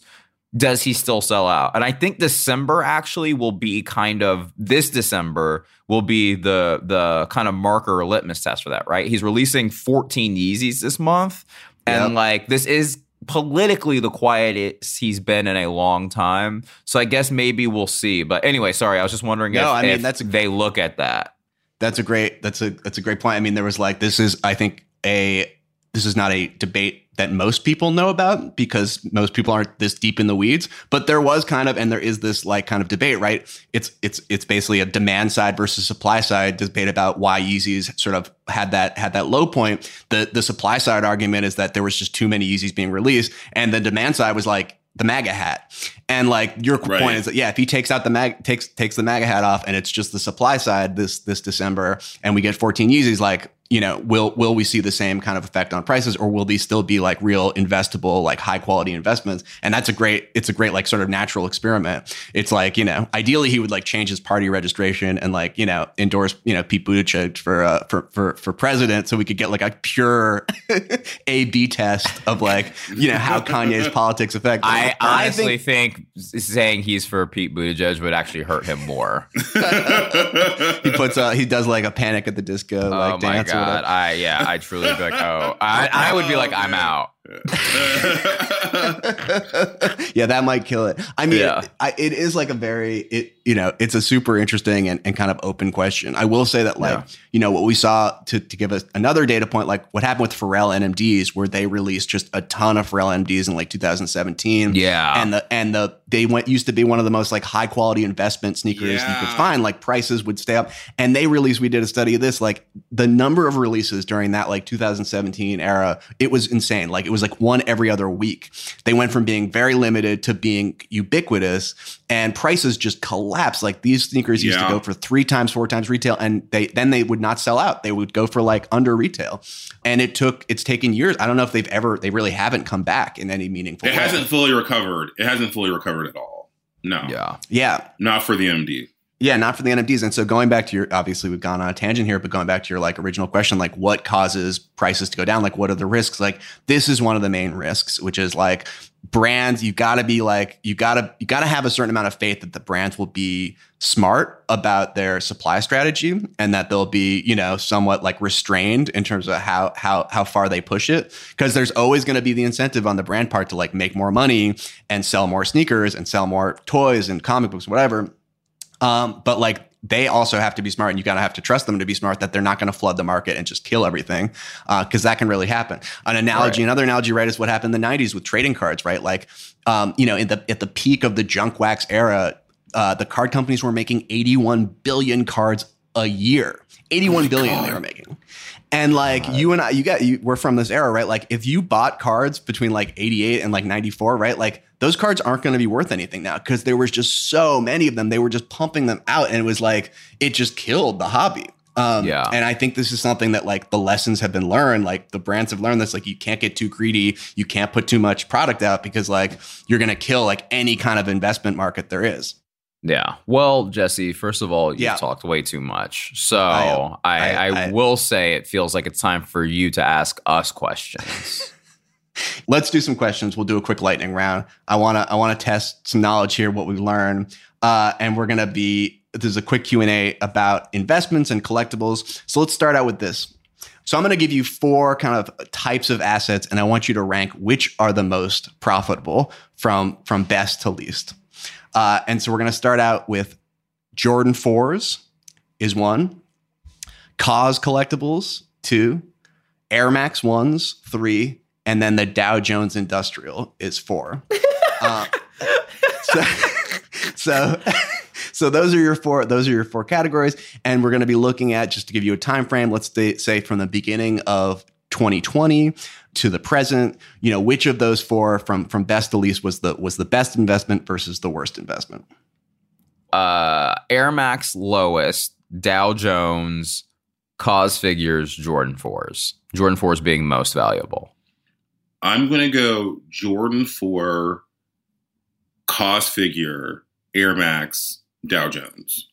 does he still sell out? And I think December actually will be kind of this December will be the the kind of marker or litmus test for that right? He's releasing 14 Yeezys this month and Yep. like this is politically the quietest he's been in a long time. So I guess maybe we'll see. But anyway, sorry, I was just wondering No, if, I mean, if that's a- they look at that. That's a great. That's a that's a great point. I mean, there was like this is I think a this is not a debate that most people know about because most people aren't this deep in the weeds. But there was kind of and there is this like kind of debate, right? It's it's it's basically a demand side versus supply side debate about why Yeezys sort of had that had that low point. The the supply side argument is that there was just too many Yeezys being released, and the demand side was like the MAGA hat. And like your Right. point is that yeah, if he takes out the mag takes takes the MAGA hat off and it's just the supply side this this December and we get 14 Yeezys, like you know, will will we see the same kind of effect on prices, or will these still be like real investable, like high quality investments? And that's a great, it's a great like sort of natural experiment. It's like you know, ideally he would like change his party registration and like you know endorse you know Pete Buttigieg for uh, for for for president, so we could get like a pure A B test of like you know how Kanye's politics affect. I I honestly think think, saying he's for Pete Buttigieg would actually hurt him more. he puts uh, he does like a Panic at the Disco like oh my dance. God! I yeah, I truly be like, oh, I, I would be like, I'm out. yeah, that might kill it. I mean, Yeah. I, it is like a very, it you know, it's a super interesting and, and kind of open question. I will say that, like, Yeah. you know, what we saw to, to give us another data point, like what happened with Pharrell NMDs, where they released just a ton of Pharrell NMDs in like 2017. Yeah. and the and the they went used to be one of the most like high quality investment sneakers you could find. Like prices would stay up, and they released. We did a study of this, like the number of releases during that like 2017 era, it was insane. Like it was like one every other week. They went from being very limited to being ubiquitous, and prices just collapsed. Like these sneakers used to go for three times, four times retail, and they then they would not sell out. They would go for like under retail, and it took it's taken years. I don't know if they've ever they really haven't come back in any meaningful. Way. It way. hasn't fully recovered. It hasn't fully recovered at all. No, Yeah. Yeah, not for the NMD. Yeah, not for the NFTs. And so going back to your, obviously we've gone on a tangent here, but going back to your like original question, like what causes prices to go down? Like what are the risks? Like this is one of the main risks, which is like brands, you gotta be like, you gotta, you gotta have a certain amount of faith that the brands will be smart about their supply strategy and that they'll be, you know, somewhat like restrained in terms of how, how, how far they push it. Cause there's always going to be the incentive on the brand part to like make more money and sell more sneakers and sell more toys and comic books, whatever. Um, but like they also have to be smart and you gotta have to trust them to be smart that they're not gonna flood the market and just kill everything. Uh, cause that can really happen. An analogy, Right. another analogy, right, is what happened in the nineties with trading cards, right? Like, um, you know, in the, at the peak of the junk wax era, uh, the card companies were making 81 billion cards a year. 81 billion they were making. And like you and I, you got you. We're from this era, right? Like if you bought cards between like '88 and like '94, right? Like those cards aren't going to be worth anything now because there was just so many of them. They were just pumping them out, and it was like it just killed the hobby. Um, Yeah. And I think this is something that like the lessons have been learned. Like the brands have learned this. Like you can't get too greedy. You can't put too much product out because like you're going to kill like any kind of investment market there is. Yeah. Well, Jesse, first of all, you Yeah. talked way too much. So I I. I, I- will say it feels like it's time for you to ask us questions. Let's do some questions. We'll do a quick lightning round. I wanna I wanna test some knowledge here, what we learned, uh, and we're gonna be there's a quick Q and A about investments and collectibles. So let's start out with this. So I'm gonna give you four kind of types of assets, and I want you to rank which are the most profitable from from best to least. Uh, and so we're gonna start out with Jordan fours is one, KAWS collectibles two, Air Max ones three, and then the Dow Jones Industrial is four. Uh, so, so, so those are your four. Those are your four categories, and we're going to be looking at just to give you a time frame. Let's say from the beginning of 2020 to the present. You know, which of those four, from from best to least, was the was the best investment versus the worst investment? uh, Air Max lowest, Dow Jones, KAWS figures, Jordan 4s. Jordan 4s being most valuable. I'm going to go Jordan 4, KAWS figure, Air Max, Dow Jones.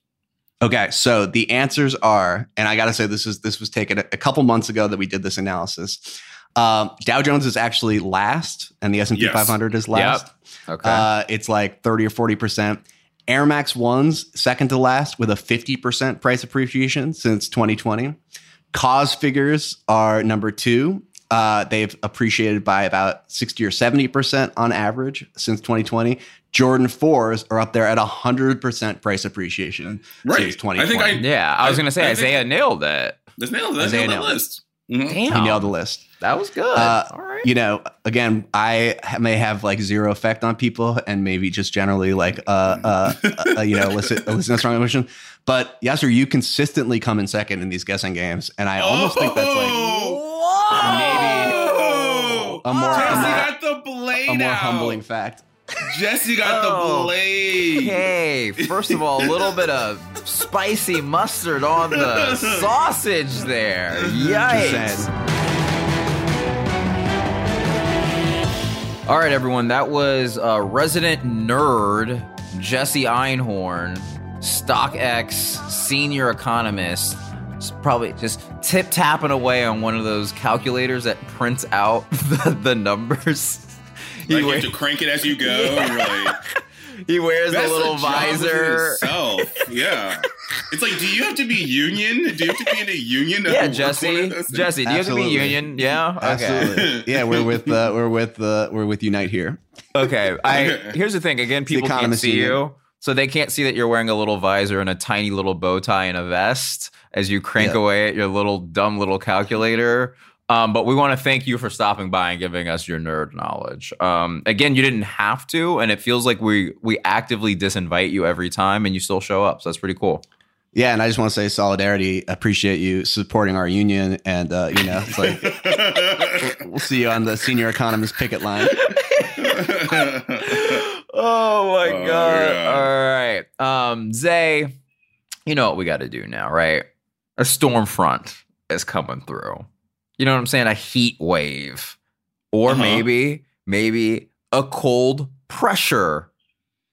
Okay, so the answers are, and I got to say this is this was taken a, a couple months ago that we did this analysis. Um, Dow Jones is actually last, and the S and P Yes. 500 is last. Okay. Uh, it's like 30 or 40 percent. Air Max ones second to last with a 50 percent price appreciation since 2020. KAWS figures are number two. Uh, they've appreciated by about 60 or 70 percent on average since 2020. Jordan fours are up there at 100 percent price appreciation Right. since 2020. I think I yeah, I was going to say I think- Isaiah nailed it. That's nailed. That's Isaiah nailed that nailed list. Mhm. Damn. he nailed the list. That was good. Uh, All right. You know, again, I may have like zero effect on people, and maybe just generally like uh, uh, uh you know, elicit, elicit a strong emotion. But Yassir, you consistently come in second in these guessing games, and I almost think that's like Oh! a more, a Jesse more, a more humbling fact. Jesse got Oh. the blade. Hey, first of all, a little bit of spicy mustard on the sausage there. Yikes. All right, everyone. That was uh, resident nerd Jesse Einhorn, StockX senior economist. Probably just tip tapping away on one of those calculators that prints out the, the numbers. He, Like you wear- have to crank it as you go. and you're like, he wears a little a visor. itself. Yeah. It's like, do you have to be union? Do you have to be in a union? Yeah, Jesse. of those things? Jesse, do you have to Absolutely. be union? Yeah. Okay. Absolutely. yeah, we're with uh, we're with uh, we're with Unite here. Okay. I here's the thing. Again, people can't see union. you, so they can't see that you're wearing a little visor and a tiny little bow tie and a vest as you crank Yeah. away at your little dumb little calculator. Um, but we want to thank you for stopping by and giving us your nerd knowledge. Um, again, you didn't have to, and it feels like we we actively disinvite you every time, and you still show up. So that's pretty cool. Yeah, and I just want to say solidarity. Appreciate you supporting our union, and uh, you know, it's like we'll see you on the senior economist picket line. oh my Oh, god! yeah. All right, um, Zay, you know what we got to do now, right? A storm front is coming through. You know what I'm saying? A heat wave, or Uh-huh. maybe, maybe a cold pressure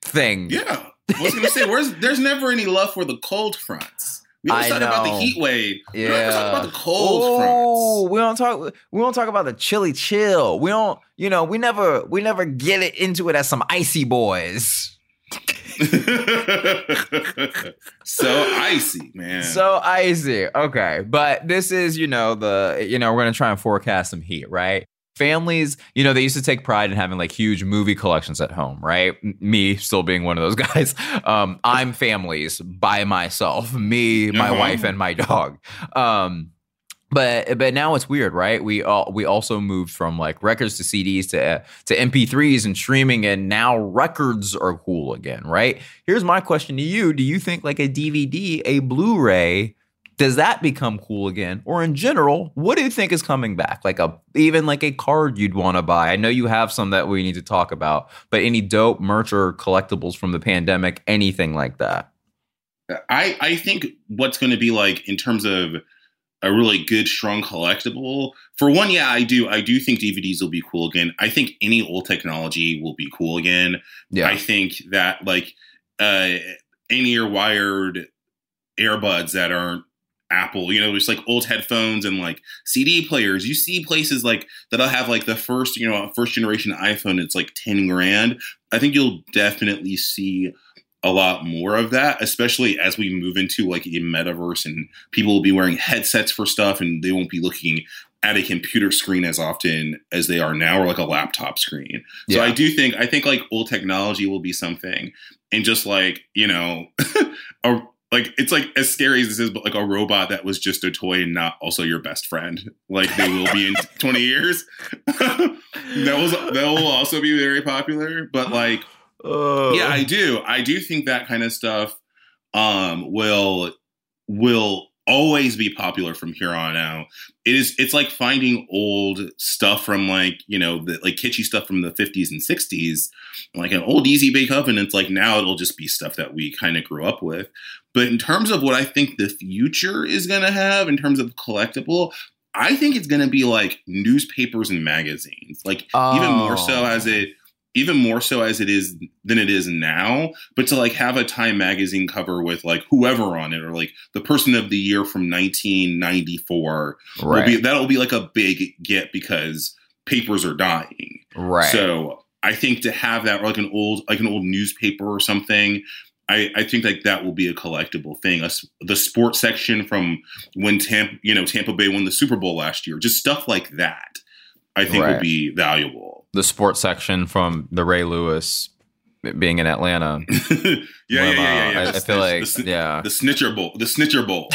thing. yeah. I was going to say, where's, there's never any love for the cold fronts. We always talk about the heat wave. We don't Yeah. talk about the cold Oh, fronts. we don't talk. We don't talk about the chilly chill. We don't. You know, we never. We never get it into it as some icy boys. so icy, man. So icy. Okay. But this is, you know, the, you know, we're going to try and forecast some heat, right? Families, you know, they used to take pride in having like huge movie collections at home, right? Me still being one of those guys. Um, I'm families by myself, me, my Uh-huh. wife, and my dog. Um, but but now it's weird, right? We all we also moved from like records to CDs to uh, to MP3s and streaming, and now records are cool again, right? Here's my question to you: Do you think like a DVD, a Blu-ray, does that become cool again, or in general, what do you think is coming back? Like a even like a card you'd want to buy. I know you have some that we need to talk about, but any dope merch or collectibles from the pandemic, anything like that? I, I think what's going to be like in terms of a really good, strong collectible. For one, yeah, I do. I do think DVDs will be cool again. I think any old technology will be cool again. Yeah, I think that like uh in-ear wired earbuds that aren't Apple, you know, just like old headphones and like CD players. You see places like that'll have like the first, you know, first generation iPhone, it's like 10 grand. I think you'll definitely see a lot more of that, especially as we move into like a metaverse and people will be wearing headsets for stuff and they won't be looking at a computer screen as often as they are now or like a laptop screen. So Yeah. I do think I think like old technology will be something and just like, you know, a like it's like as scary as this is, but like a robot that was just a toy and not also your best friend. Like they will be in 20 years. that was that will also be very popular. But like yeah, I do. I do think that kind of stuff um will will always be popular from here on out. It is it's like finding old stuff from like, you know, the like kitschy stuff from the 50s and 60s, like an old easy bake oven. It's like now it'll just be stuff that we kind of grew up with. But in terms of what I think the future is going to have in terms of collectible, I think it's going to be like newspapers and magazines. Like even more so Oh. as it even more so as it is than it is now, but to like have a Time magazine cover with like whoever on it or like the person of the year from 1994 will Right. be that'll be like a big get because papers are dying. right. So I think to have that or like an old like an old newspaper or something, I, I think like that will be a collectible thing. Us the sports section from when Tampa you know Tampa Bay won the Super Bowl last year, just stuff like that. I think will Right. be valuable. The sports section from the Ray Lewis being in Atlanta. yeah, yeah, yeah, yeah, yeah. I, I feel snitch- like the, sn- yeah. the Snitcher Bowl, the Snitcher Bowl.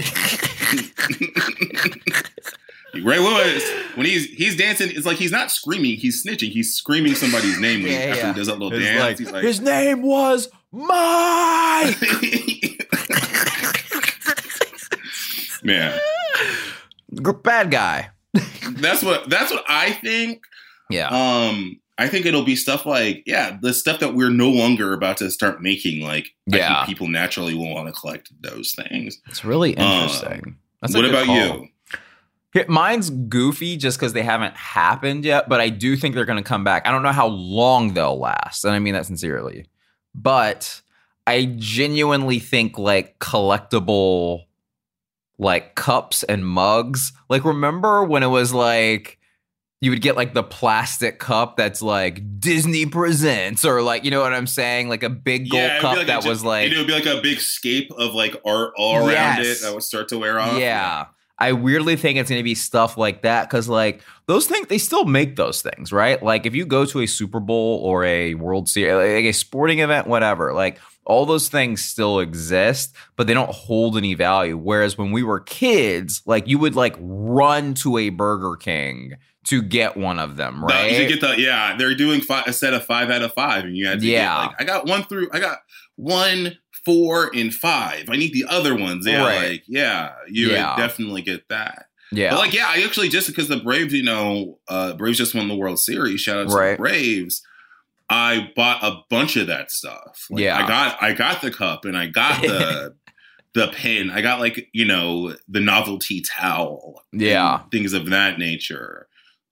Ray Lewis, when he's he's dancing, it's like he's not screaming, he's snitching. He's screaming somebody's name when he, Yeah, after yeah. he does that little It's dance. like, he's like, his name was Mike. man, Bad guy. that's what that's what I think. Yeah. Um, I think it'll be stuff like yeah, the stuff that we're no longer about to start making. Like, I Yeah. think people naturally will want to collect those things. it's really Um, interesting. That's what about call. you? Mine's goofy just because they haven't happened yet, but I do think they're going to come back. I don't know how long they'll last, and I mean that sincerely. But I genuinely think like collectible, like cups and mugs. Like, remember when it was like you would get like the plastic cup that's like Disney presents, or like you know what I'm saying, like a big gold it'd cup like that ju- was like it would be like a big scape of like art all around it that would start to wear off. Yeah. I weirdly think it's going to be stuff like that because, like, those things, they still make those things, right? Like, if you go to a Super Bowl or a World Series, uh, like a sporting event, whatever, like, all those things still exist, but they don't hold any value. Whereas when we were kids, like, you would, like, run to a Burger King to get one of them, The- right? you get the yeah. They're doing fi- a set of five out of five, and you had to Yeah. get like I got one through. I got one, four, and five. I need the other ones. Yeah, Right. like yeah, you Yeah. definitely get that. yeah. But like yeah, I actually just because the Braves, you know, uh Braves just won the World Series. Shout out to Right. the Braves. I bought a bunch of that stuff. Like, Yeah. I got I got the cup and I got the the pin. I got like you know the novelty towel. Yeah. things of that nature.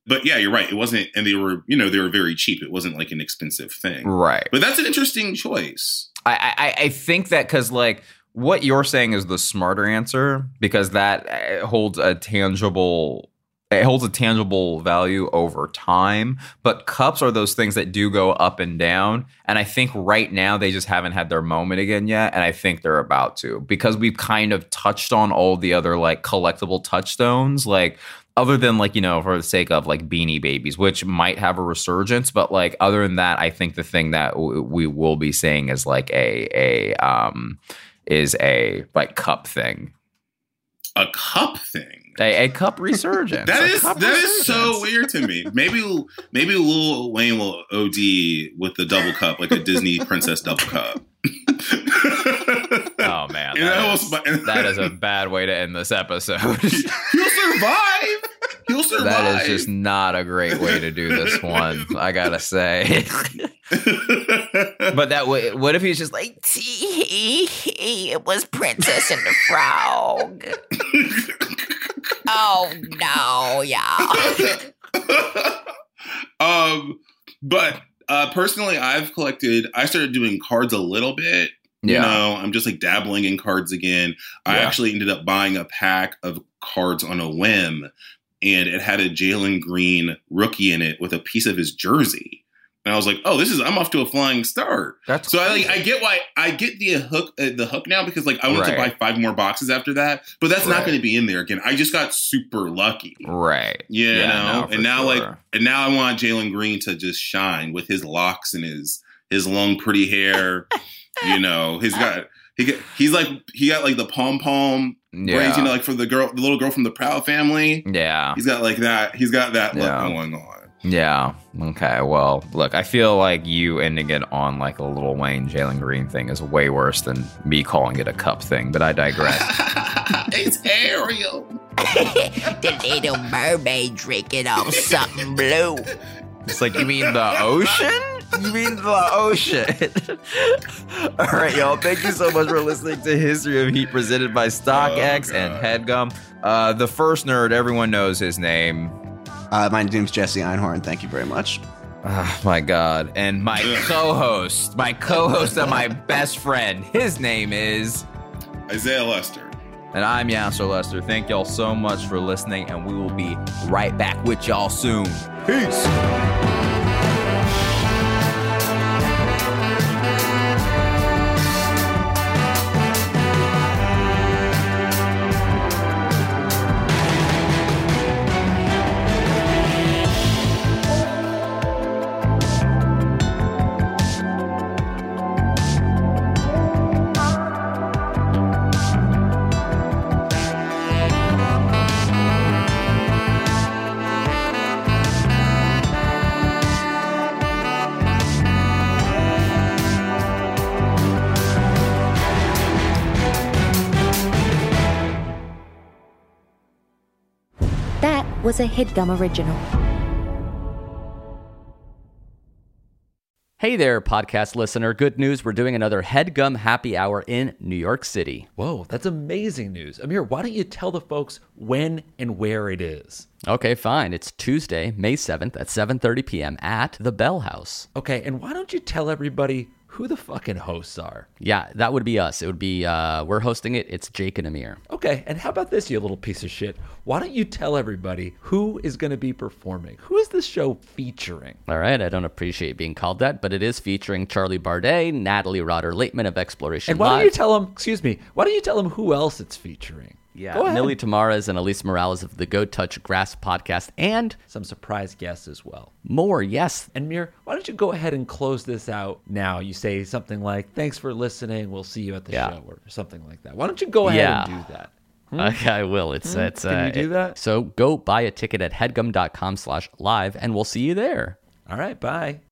But yeah, you're right. It wasn't, and they were you know they were very cheap. It wasn't like an expensive thing. right. But that's an interesting choice. I, I, I think that because like what you're saying is the smarter answer because that uh, holds a tangible it holds a tangible value over time but cups are those things that do go up and down and i think right now they just haven't had their moment again yet and i think they're about to because we've kind of touched on all the other like collectible touchstones like other than like you know for the sake of like beanie babies which might have a resurgence but like other than that i think the thing that w- we will be seeing is like a a um is a like cup thing A cup thing. a, a cup resurgence That is that is so weird to me. Maybe maybe Lil Wayne will OD with the double cup, like a Disney princess double cup. that that is- my- that is a bad way to end this episode He'll survive. He'll survive. that is just not a great way to do this one i gotta say But that way, what if he's just like Tee, it was Princess and the Frog. oh no, yeah. um, but uh, personally, I've collected. I started doing cards a little bit Yeah. You know, I'm just like dabbling in cards again. I actually ended up buying a pack of cards on a whim, and it had a Jalen Green rookie in it with a piece of his jersey. And I was like, "Oh, this is I'm off to a flying start." That's So I like I get why I get the hook uh, the hook now because like I wanted to buy five more boxes after that, but that's not going to be in there again. I just got super lucky. right. You Yeah, know, no, and now like, and now I want Jalen Green to just shine with his locks and his his long pretty hair. you know, he's got he got, he's like he got like the pom pom Yeah. braids. You know, like for the girl, the little girl from the Proud Family. Yeah. He's got like that. He's got that look Yeah. going on. Yeah. Okay. Well, look, I feel like you ending it on like a little Wayne Jalen Green thing is way worse than me calling it a cup thing, but I digress. it's Ariel. the little mermaid drinking off something blue. it's like, you mean the ocean? You mean the ocean? All right, y'all. Thank you so much for listening to History of Heat presented by StockX Oh, and Headgum. Uh, the first nerd, everyone knows his name. Uh, my name's Jesse Einhorn. Thank you very much. Oh my god. And my co-host, my co-host and my best friend, his name is Isaiah Lester. and I'm Yassir Lester. Thank y'all so much for listening, and we will be right back with y'all soon. Peace. Was a headgum original. Hey there, podcast listener. Good news. We're doing another Headgum Happy Hour in New York City. Whoa, that's amazing news. Amir, why don't you tell the folks when and where it is? Okay, fine. It's Tuesday, May 7th at 7:30 p.m. at the Bell House. Okay, and why don't you tell everybody who the fucking hosts are? Yeah, that would be us. It would be uh we're hosting it. It's Jake and Amir. Okay, and how about this, you little piece of shit? Why don't you tell everybody who is going to be performing? Who is this show featuring? All right, I don't appreciate being called that, but it is featuring Charlie Bardet, Natalie Rotter Laitman of Exploration And why Live. don't you tell them, excuse me, why don't you tell them who else it's featuring? Yeah. Millie Tamaras and Elise Morales of the Go Touch Grass podcast and Some surprise guests as well. more. Yes. And Mir, why don't you go ahead and close this out now? You say something like, thanks for listening. We'll see you at the Yeah. show or something like that. Why don't you go ahead Yeah. and do that? Okay, I will. It's it's Hmm? Can you uh, do that? So go buy a ticket at headgum.com slash live and we'll see you there. All right, bye.